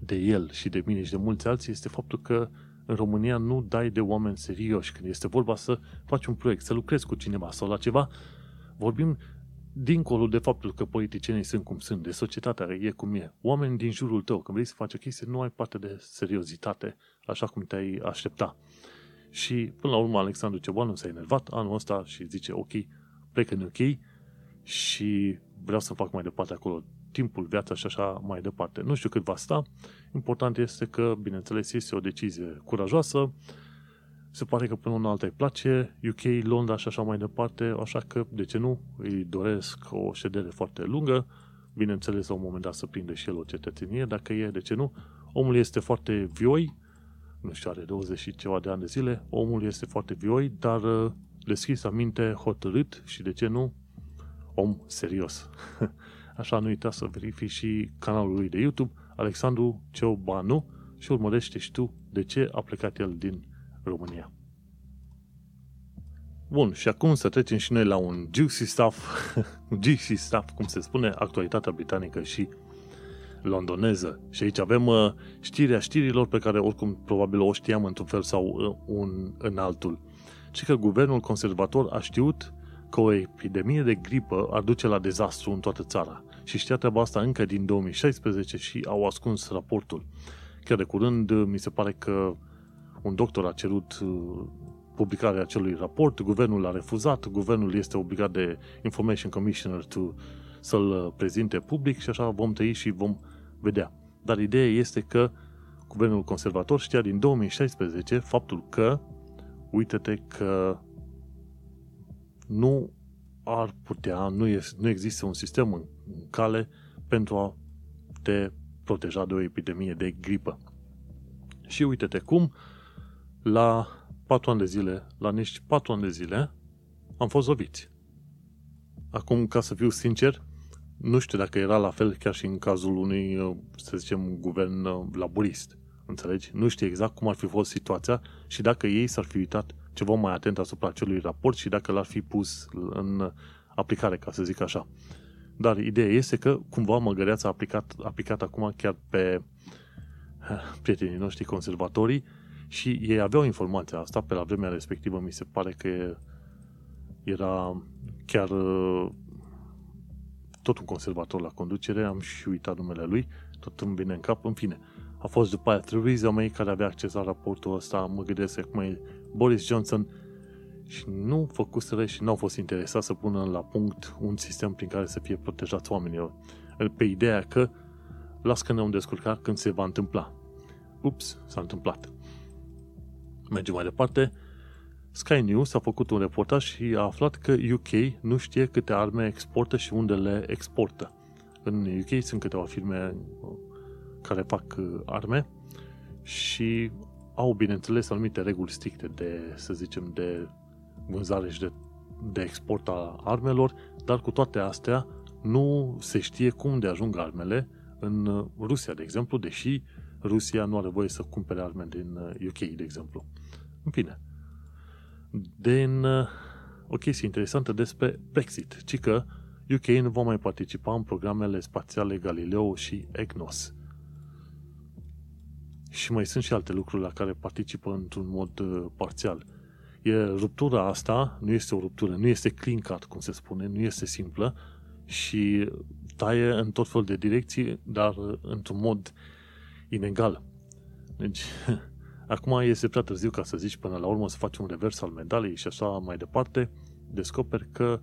de el și de mine și de mulți alții, este faptul că în România nu dai de oameni serioși. Când este vorba să faci un proiect, să lucrezi cu cineva sau la ceva, vorbim dincolo de faptul că politicienii sunt cum sunt, de societatea e cum e. Oameni din jurul tău, când vrei să faci o chestie, nu ai parte de seriozitate, așa cum te-ai aștepta. Și până la urmă Alexandru Cebanu s-a enervat anul ăsta și zice ok, plec în UK și vreau să fac mai departe acolo timpul, viața și așa mai departe. Nu știu cât va sta. Important este că, bineînțeles, este o decizie curajoasă. Se pare că până una alta îi place, UK, Londra și așa mai departe, așa că, de ce nu, îi doresc o ședere foarte lungă, bineînțeles, la un moment dat să prinde și el o cetățenie, dacă e, de ce nu. Omul este foarte vioi, nu știu, are 20 și ceva de ani de zile, omul este foarte vioi, dar uh, deschis aminte, hotărât și, de ce nu, om serios. Așa nu uita să verifici și canalul lui de YouTube, Alexandru Ceobanu, și urmărește și tu de ce a plecat el din România. Bun, și acum să trecem și noi la un juicy stuff, juicy stuff, cum se spune, actualitatea britanică și londoneză. Și aici avem uh, știrea știrilor pe care oricum probabil o știam într-un fel sau uh, un, în altul. Și că guvernul conservator a știut că o epidemie de gripă ar duce la dezastru în toată țara. Și știa treaba asta încă din 2016 și au ascuns raportul. Chiar de curând mi se pare că un doctor a cerut uh, publicarea acelui raport, guvernul l-a refuzat, guvernul este obligat de Information Commissioner to, să-l uh, prezinte public și așa vom trăi și vom vedea. Dar ideea este că guvernul conservator știa din 2016 faptul că, uite-te că nu ar putea, nu, este, nu există un sistem în cale pentru a te proteja de o epidemie de gripă. Și uite-te cum, la patru ani de zile, la niște patru ani de zile, am fost loviți. Acum, ca să fiu sincer, nu știu dacă era la fel chiar și în cazul unui, să zicem, guvern laborist. Înțelegi? Nu știu exact cum ar fi fost situația și dacă ei s-ar fi uitat ceva mai atent asupra acelui raport și dacă l-ar fi pus în aplicare, ca să zic așa. Dar ideea este că cumva măgăreața a aplicat, aplicat acum chiar pe eh, prietenii noștri conservatorii și ei aveau informația asta pe la vremea respectivă, mi se pare că era chiar eh, tot un conservator la conducere, am și uitat numele lui, tot îmi vine în cap, în fine. A fost după aia Theresa May care avea acces la raportul ăsta, mă gândesc acum e Boris Johnson și nu făcuseră și nu au fost interesați să pună la punct un sistem prin care să fie protejați oamenii pe ideea că las că ne-am descurcat când se va întâmpla. Ups, s-a întâmplat. Mergem mai departe. Sky News a făcut un reportaj și a aflat că UK nu știe câte arme exportă și unde le exportă. În UK sunt câteva firme uh, care fac uh, arme și au, bineînțeles, anumite reguli stricte de, să zicem, de vânzare și de, de export a armelor, dar cu toate astea nu se știe cum de ajung armele în Rusia, de exemplu, deși Rusia nu are voie să cumpere arme din UK, uh, de exemplu. În fine, din uh, o chestie interesantă despre Brexit, ci că UK nu va mai participa în programele spațiale Galileo și EGNOS. Și mai sunt și alte lucruri la care participă într-un mod uh, parțial. E, ruptura asta nu este o ruptură, nu este clean cut, cum se spune, nu este simplă și taie în tot fel de direcții, dar într-un mod inegal. Deci, acum este prea târziu ca să zici până la urmă să faci un revers al medalei și așa mai departe, descoperi că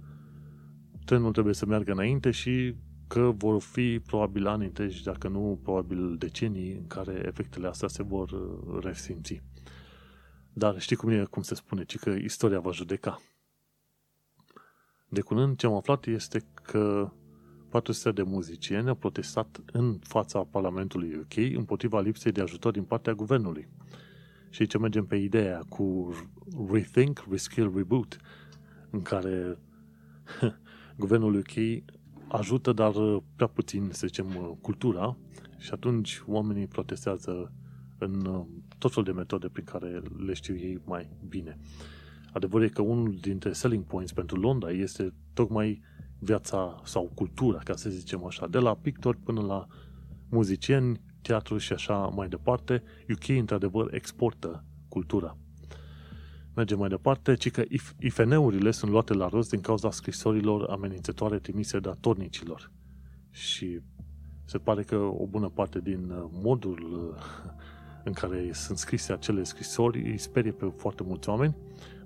trenul trebuie să meargă înainte și că vor fi probabil ani întregi, dacă nu probabil decenii, în care efectele astea se vor uh, resimți. Dar știi cum e, cum se spune, ci că istoria va judeca. De curând ce am aflat este că 400 de muzicieni au protestat în fața Parlamentului UK împotriva lipsei de ajutor din partea guvernului. Și ce mergem pe ideea cu Rethink, Reskill, Reboot, în care guvernul UK ajută, dar prea puțin, să zicem, cultura și atunci oamenii protestează în tot felul de metode prin care le știu ei mai bine. Adevărul e că unul dintre selling points pentru Londra este tocmai viața sau cultura, ca să zicem așa, de la pictori până la muzicieni, teatru și așa mai departe. UK, într-adevăr, exportă cultura. Mergem mai departe, ci că IFN-urile sunt luate la rost din cauza scrisorilor amenințătoare trimise datornicilor. Și se pare că o bună parte din uh, modul uh, în care sunt scrise acele scrisori îi sperie pe foarte mulți oameni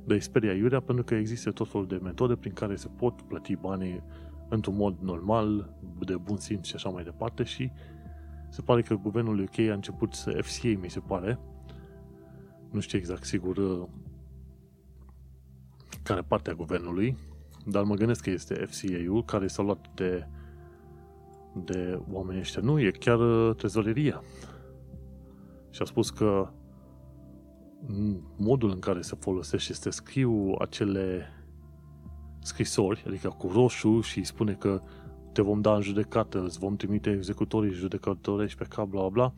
de speria iurea pentru că există tot felul de metode prin care se pot plăti banii într-un mod normal, de bun simț și așa mai departe și se pare că guvernul UK a început să FCA, mi se pare, nu știu exact sigur uh, care parte a guvernului, dar mă gândesc că este FCA-ul care s-a luat de, de oamenii ăștia. Nu, e chiar uh, trezoreria. Și a spus că modul în care se folosește este scriu acele scrisori, adică cu roșu și spune că te vom da în judecată, îți vom trimite executorii judecătorești pe cap, bla, bla,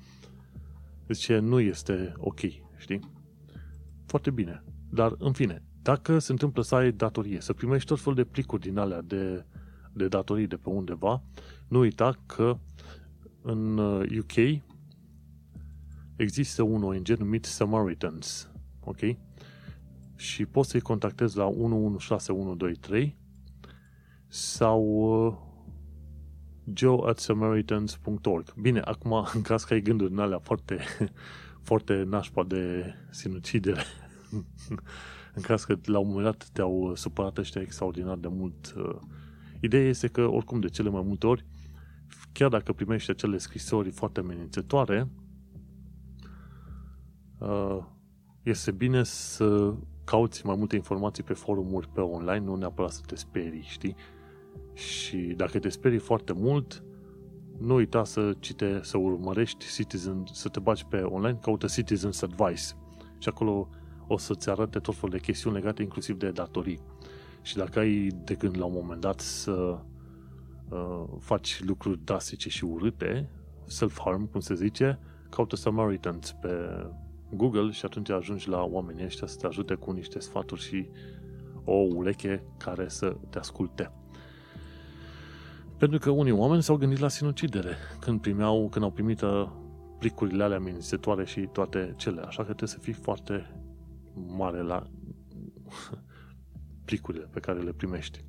zice, nu este ok, știi? Foarte bine. Dar, în fine, dacă se întâmplă să ai datorie, să primești tot felul de plicuri din alea de, de datorii de pe undeva, nu uita că în UK uh, există un ONG numit Samaritans, ok? Și poți să-i contactezi la 116123 sau uh, joe at samaritans.org. Bine, acum, în caz că ai gânduri în alea foarte, foarte nașpa de sinucidere, în caz că la un moment dat te-au supărat ăștia extraordinar de mult, uh, ideea este că, oricum, de cele mai multe ori, chiar dacă primești acele scrisori foarte amenințătoare, Uh, este bine să cauți mai multe informații pe forumuri pe online, nu neapărat să te sperii, știi? Și dacă te sperii foarte mult, nu uita să cite, să urmărești Citizen, să te bagi pe online, caută Citizens Advice și acolo o să-ți arate tot felul de chestiuni legate inclusiv de datorii. Și dacă ai de gând la un moment dat să uh, faci lucruri drastice și urâte, self-harm, cum se zice, caută Samaritans pe Google și atunci ajungi la oamenii ăștia să te ajute cu niște sfaturi și o uleche care să te asculte. Pentru că unii oameni s-au gândit la sinucidere când, primeau, când au primit uh, plicurile alea amenințătoare și toate cele. Așa că trebuie să fii foarte mare la plicurile pe care le primești.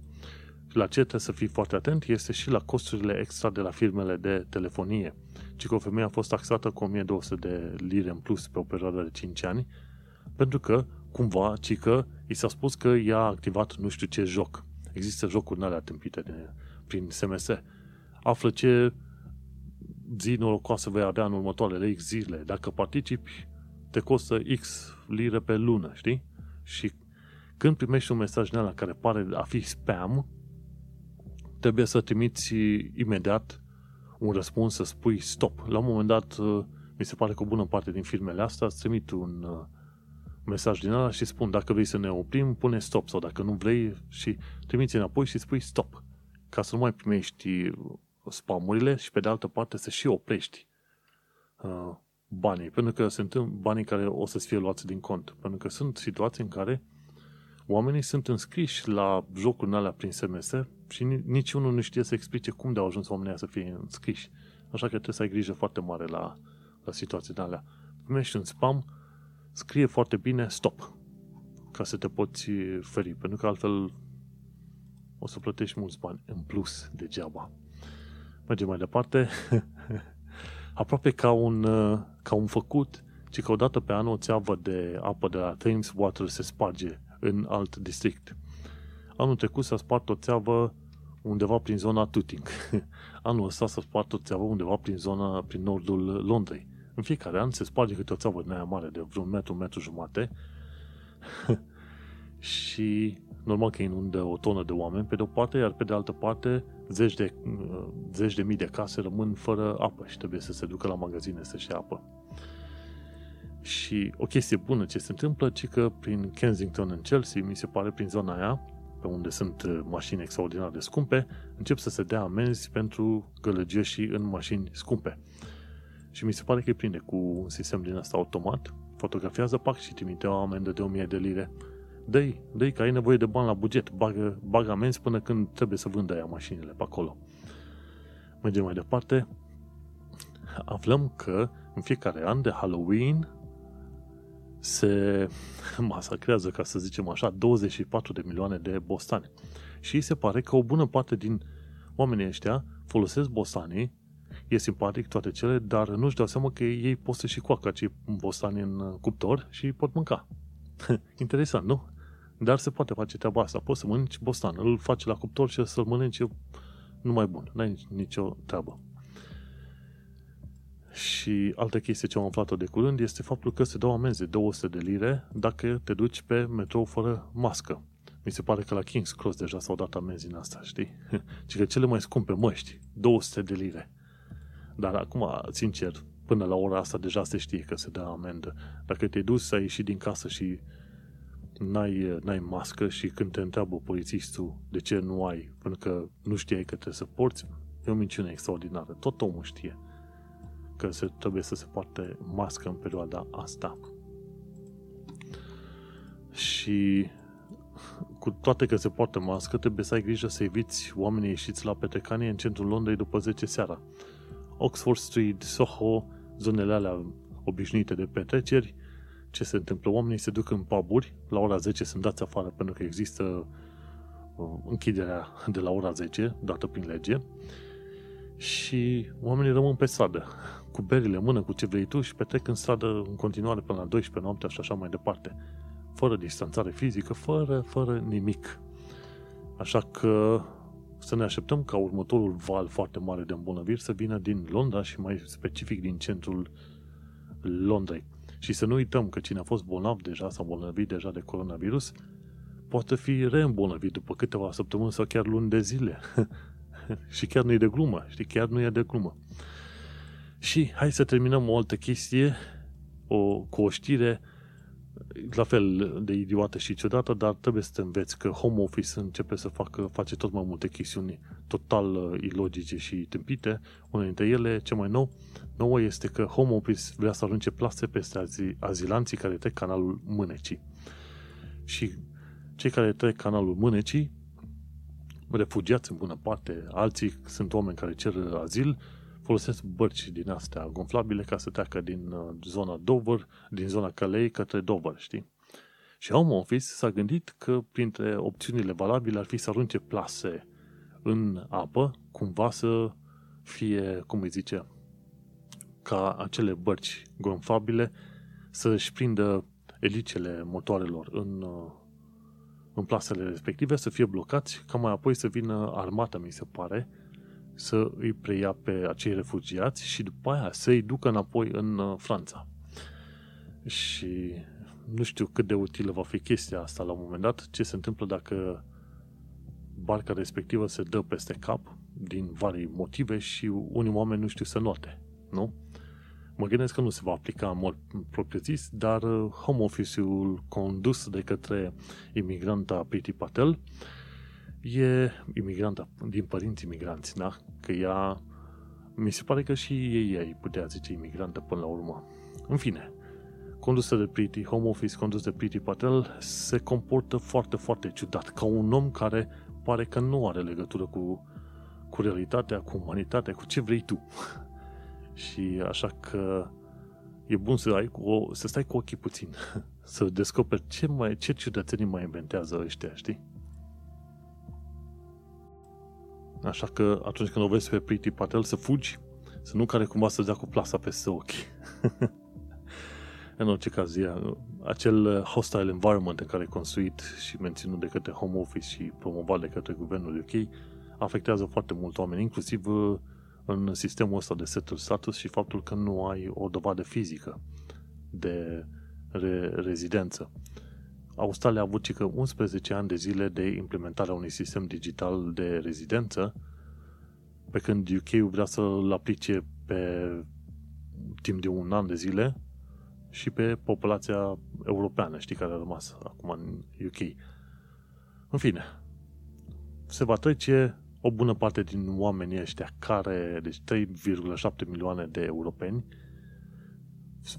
Și la ce trebuie să fii foarte atent este și la costurile extra de la firmele de telefonie ci că o femeie a fost taxată cu 1200 de lire în plus pe o perioadă de 5 ani, pentru că, cumva, ci că i s-a spus că i-a activat nu știu ce joc. Există jocuri în alea tâmpite de, prin SMS. Află ce zi norocoasă vei avea în următoarele X zile. Dacă participi, te costă X lire pe lună, știi? Și când primești un mesaj în ala care pare a fi spam, trebuie să trimiți imediat un răspuns să spui stop. La un moment dat, uh, mi se pare că o bună parte din firmele astea îți trimit un uh, mesaj din ala și spun dacă vrei să ne oprim, pune stop sau dacă nu vrei și trimiți înapoi și spui stop. Ca să nu mai primești spamurile și pe de altă parte să și oprești uh, banii, pentru că sunt banii care o să fie luați din cont. Pentru că sunt situații în care oamenii sunt înscriși la jocuri în alea prin SMS și niciunul nu știe să explice cum de au ajuns oamenii să fie înscriși. Așa că trebuie să ai grijă foarte mare la, la situații de alea. primești un spam, scrie foarte bine stop ca să te poți feri, pentru că altfel o să plătești mulți bani în plus degeaba. Mergem mai departe. Aproape ca un, ca un făcut, ci că odată pe an o țeavă de apă de la Thames Water se sparge în alt district. Anul trecut s-a spart o țeavă undeva prin zona Tuting. Anul ăsta s-a spart o țeavă undeva prin zona, prin nordul Londrei. În fiecare an se sparge câte o țeavă din aia mare de vreun metru, metru jumate și normal că inundă o tonă de oameni pe de o parte, iar pe de altă parte zeci de, zeci de mii de case rămân fără apă și trebuie să se ducă la magazine să-și ia apă. Și o chestie bună ce se întâmplă, ci că prin Kensington în Chelsea, mi se pare prin zona aia, pe unde sunt uh, mașini extraordinar de scumpe, încep să se dea amenzi pentru gălăgieșii în mașini scumpe. Și mi se pare că îi prinde cu un sistem din asta automat, fotografiază pac și trimite o amendă de 1000 de lire. Dă-i, dă că ai nevoie de bani la buget, bagă, bagă amenzi până când trebuie să vândă aia mașinile pe acolo. Mergem mai departe. Aflăm că în fiecare an de Halloween se masacrează, ca să zicem așa, 24 de milioane de bostani. Și se pare că o bună parte din oamenii ăștia folosesc bostanii, e simpatic toate cele, dar nu-și dau seama că ei pot să și coacă acei bostani în cuptor și pot mânca. Interesant, nu? Dar se poate face treaba asta. Poți să mănânci bostan, îl faci la cuptor și să-l mănânci numai bun. N-ai nicio treabă. Și altă chestie ce am aflat-o de curând este faptul că se dau amenzi 200 de lire dacă te duci pe metrou fără mască. Mi se pare că la King's Cross deja s-au dat amenzi în asta, știi? Și că cele mai scumpe măști, 200 de lire. Dar acum, sincer, până la ora asta deja se știe că se dă amendă. Dacă te duci să ieși din casă și n-ai, n-ai mască și când te întreabă polițistul de ce nu ai, pentru că nu știai că trebuie să porți, e o minciună extraordinară. Tot omul știe că se, trebuie să se poarte mască în perioada asta. Și cu toate că se poartă mască, trebuie să ai grijă să eviți oamenii ieșiți la petrecanie în centrul Londrei după 10 seara. Oxford Street, Soho, zonele alea obișnuite de petreceri, ce se întâmplă? Oamenii se duc în puburi, la ora 10 sunt dați afară pentru că există uh, închiderea de la ora 10, dată prin lege, și oamenii rămân pe stradă, cu berile în mână, cu ce vrei tu și petrec în stradă în continuare până la 12 noaptea și așa mai departe. Fără distanțare fizică, fără, fără nimic. Așa că să ne așteptăm ca următorul val foarte mare de îmbolnăviri să vină din Londra și mai specific din centrul Londrei. Și să nu uităm că cine a fost bolnav deja sau bolnăvit deja de coronavirus poate fi reîmbolnăvit după câteva săptămâni sau chiar luni de zile. și chiar nu e de glumă, știi, chiar nu e de glumă. Și hai să terminăm o altă chestie, o, cu o știre la fel de idiotă și ciudată, dar trebuie să te înveți că home office începe să facă, face tot mai multe chestiuni total uh, ilogice și tâmpite. Una dintre ele, ce mai nou, nouă este că home office vrea să arunce plase peste azilanții care trec canalul Mânecii. Și cei care trec canalul Mânecii, refugiați în bună parte, alții sunt oameni care cer azil, folosesc bărci din astea gonflabile ca să treacă din uh, zona Dover, din zona Calais către Dover, știi? Și Home Office s-a gândit că printre opțiunile valabile ar fi să arunce plase în apă, cumva să fie, cum îi zice, ca acele bărci gonfabile să-și prindă elicele motoarelor în, uh, în plasele respective, să fie blocați, ca mai apoi să vină armata, mi se pare, să îi preia pe acei refugiați și după aia să îi ducă înapoi în uh, Franța. Și nu știu cât de utilă va fi chestia asta la un moment dat, ce se întâmplă dacă barca respectivă se dă peste cap din vari motive și unii oameni nu știu să note, nu? Mă gândesc că nu se va aplica în mod propriu-zis, dar uh, home office-ul condus de către imigranta Priti Patel e imigrantă, din părinți imigranți, da? Că ea, mi se pare că și ei ai putea zice imigrantă până la urmă. În fine, condusă de Priti, home office condus de Priti Patel, se comportă foarte, foarte ciudat, ca un om care pare că nu are legătură cu, cu realitatea, cu umanitatea, cu ce vrei tu. și așa că e bun să, ai cu o, să stai cu ochii puțin, să descoperi ce, mai, ce ciudățenii mai inventează ăștia, știi? Așa că atunci când o vezi pe Pretty Patel să fugi, să nu care cumva să dea cu plasa peste ochi. în orice caz, ea, acel hostile environment în care e construit și menținut de către Home Office și promovat de către guvernul UK afectează foarte mult oameni, inclusiv uh, în sistemul ăsta de settle status și faptul că nu ai o dovadă fizică de re- rezidență. Australia a avut că 11 ani de zile de implementarea unui sistem digital de rezidență, pe când UK vrea să-l aplice pe timp de un an de zile și pe populația europeană, știi, care a rămas acum în UK. În fine, se va trece o bună parte din oamenii ăștia care, deci 3,7 milioane de europeni,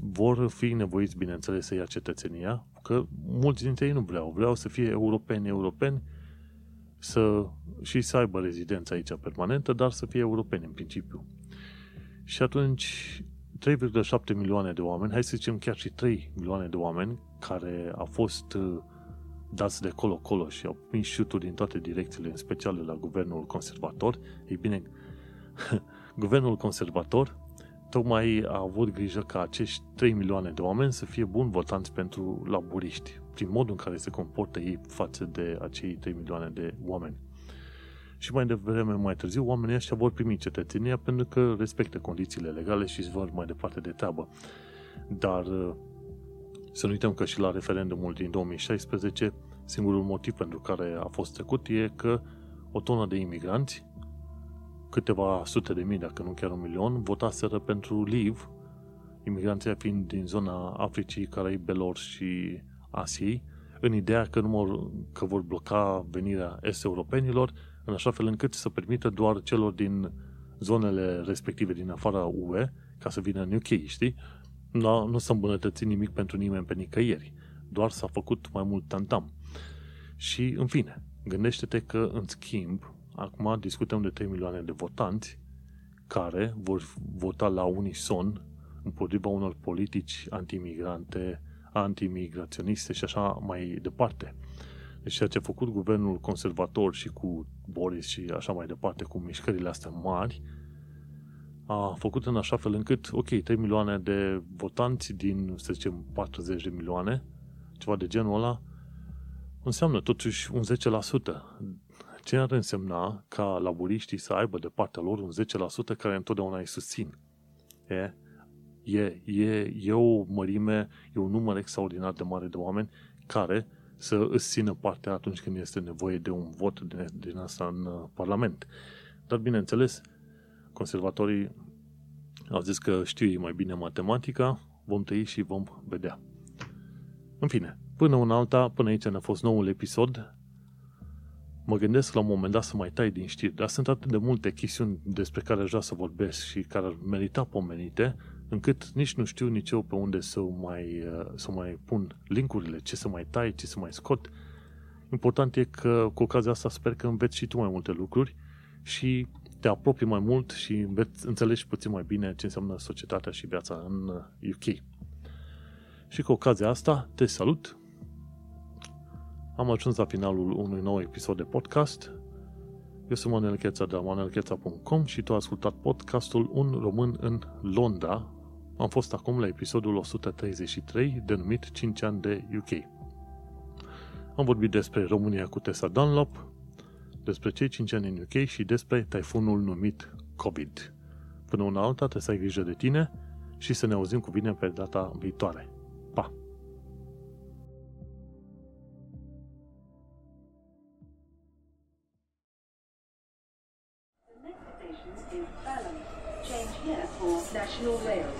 vor fi nevoiți, bineînțeles, să ia cetățenia, că mulți dintre ei nu vreau. Vreau să fie europeni, europeni, să, și să aibă rezidență aici permanentă, dar să fie europeni în principiu. Și atunci 3,7 milioane de oameni, hai să zicem chiar și 3 milioane de oameni care au fost uh, dați de colo-colo și au prins șuturi din toate direcțiile, în special la guvernul conservator, ei bine, guvernul conservator tocmai a avut grijă ca acești 3 milioane de oameni să fie buni votanți pentru laburiști, prin modul în care se comportă ei față de acei 3 milioane de oameni. Și mai devreme, mai târziu, oamenii ăștia vor primi cetățenia pentru că respectă condițiile legale și vor mai departe de treabă. Dar să nu uităm că și la referendumul din 2016, singurul motiv pentru care a fost trecut e că o tonă de imigranți, câteva sute de mii, dacă nu chiar un milion, votaseră pentru Leave, imigranții fiind din zona Africii, Caraibelor și Asiei, în ideea că, nu că vor bloca venirea est-europenilor, în așa fel încât să permită doar celor din zonele respective din afara UE ca să vină în UK, știi? nu, nu s-a îmbunătățit nimic pentru nimeni pe nicăieri. Doar s-a făcut mai mult tantam. Și, în fine, gândește-te că, în schimb, acum discutăm de 3 milioane de votanți care vor vota la unison împotriva unor politici antimigrante, antimigraționiste și așa mai departe. Deci ceea ce a făcut guvernul conservator și cu Boris și așa mai departe, cu mișcările astea mari, a făcut în așa fel încât, ok, 3 milioane de votanți din, să zicem, 40 de milioane, ceva de genul ăla, înseamnă totuși un 10%. Ce ar însemna ca laburiștii să aibă de partea lor un 10% care întotdeauna îi susțin? E, e, e, e o mărime, e un număr extraordinar de mare de oameni care să îți țină partea atunci când este nevoie de un vot din, din asta în uh, Parlament. Dar, bineînțeles, conservatorii au zis că știu ei mai bine matematica, vom tăi și vom vedea. În fine, până una alta, până aici ne-a fost noul episod, mă gândesc la un moment dat să mai tai din știri, dar sunt atât de multe chestiuni despre care aș vrea să vorbesc și care ar merita pomenite, încât nici nu știu nici eu pe unde să mai, să mai pun linkurile, ce să mai tai, ce să mai scot. Important e că cu ocazia asta sper că înveți și tu mai multe lucruri și te apropii mai mult și înveți, înțelegi puțin mai bine ce înseamnă societatea și viața în UK. Uh, și cu ocazia asta te salut. Am ajuns la finalul unui nou episod de podcast. Eu sunt Manuel Cheța de la manuelcheța.com și tu ai ascultat podcastul Un român în Londra. Am fost acum la episodul 133, denumit 5 ani de UK. Am vorbit despre România cu Tessa Dunlop, despre cei 5 ani în UK și despre taifunul numit COVID. Până una alta, trebuie să ai grijă de tine și să ne auzim cu bine pe data viitoare. Pa! National Rail.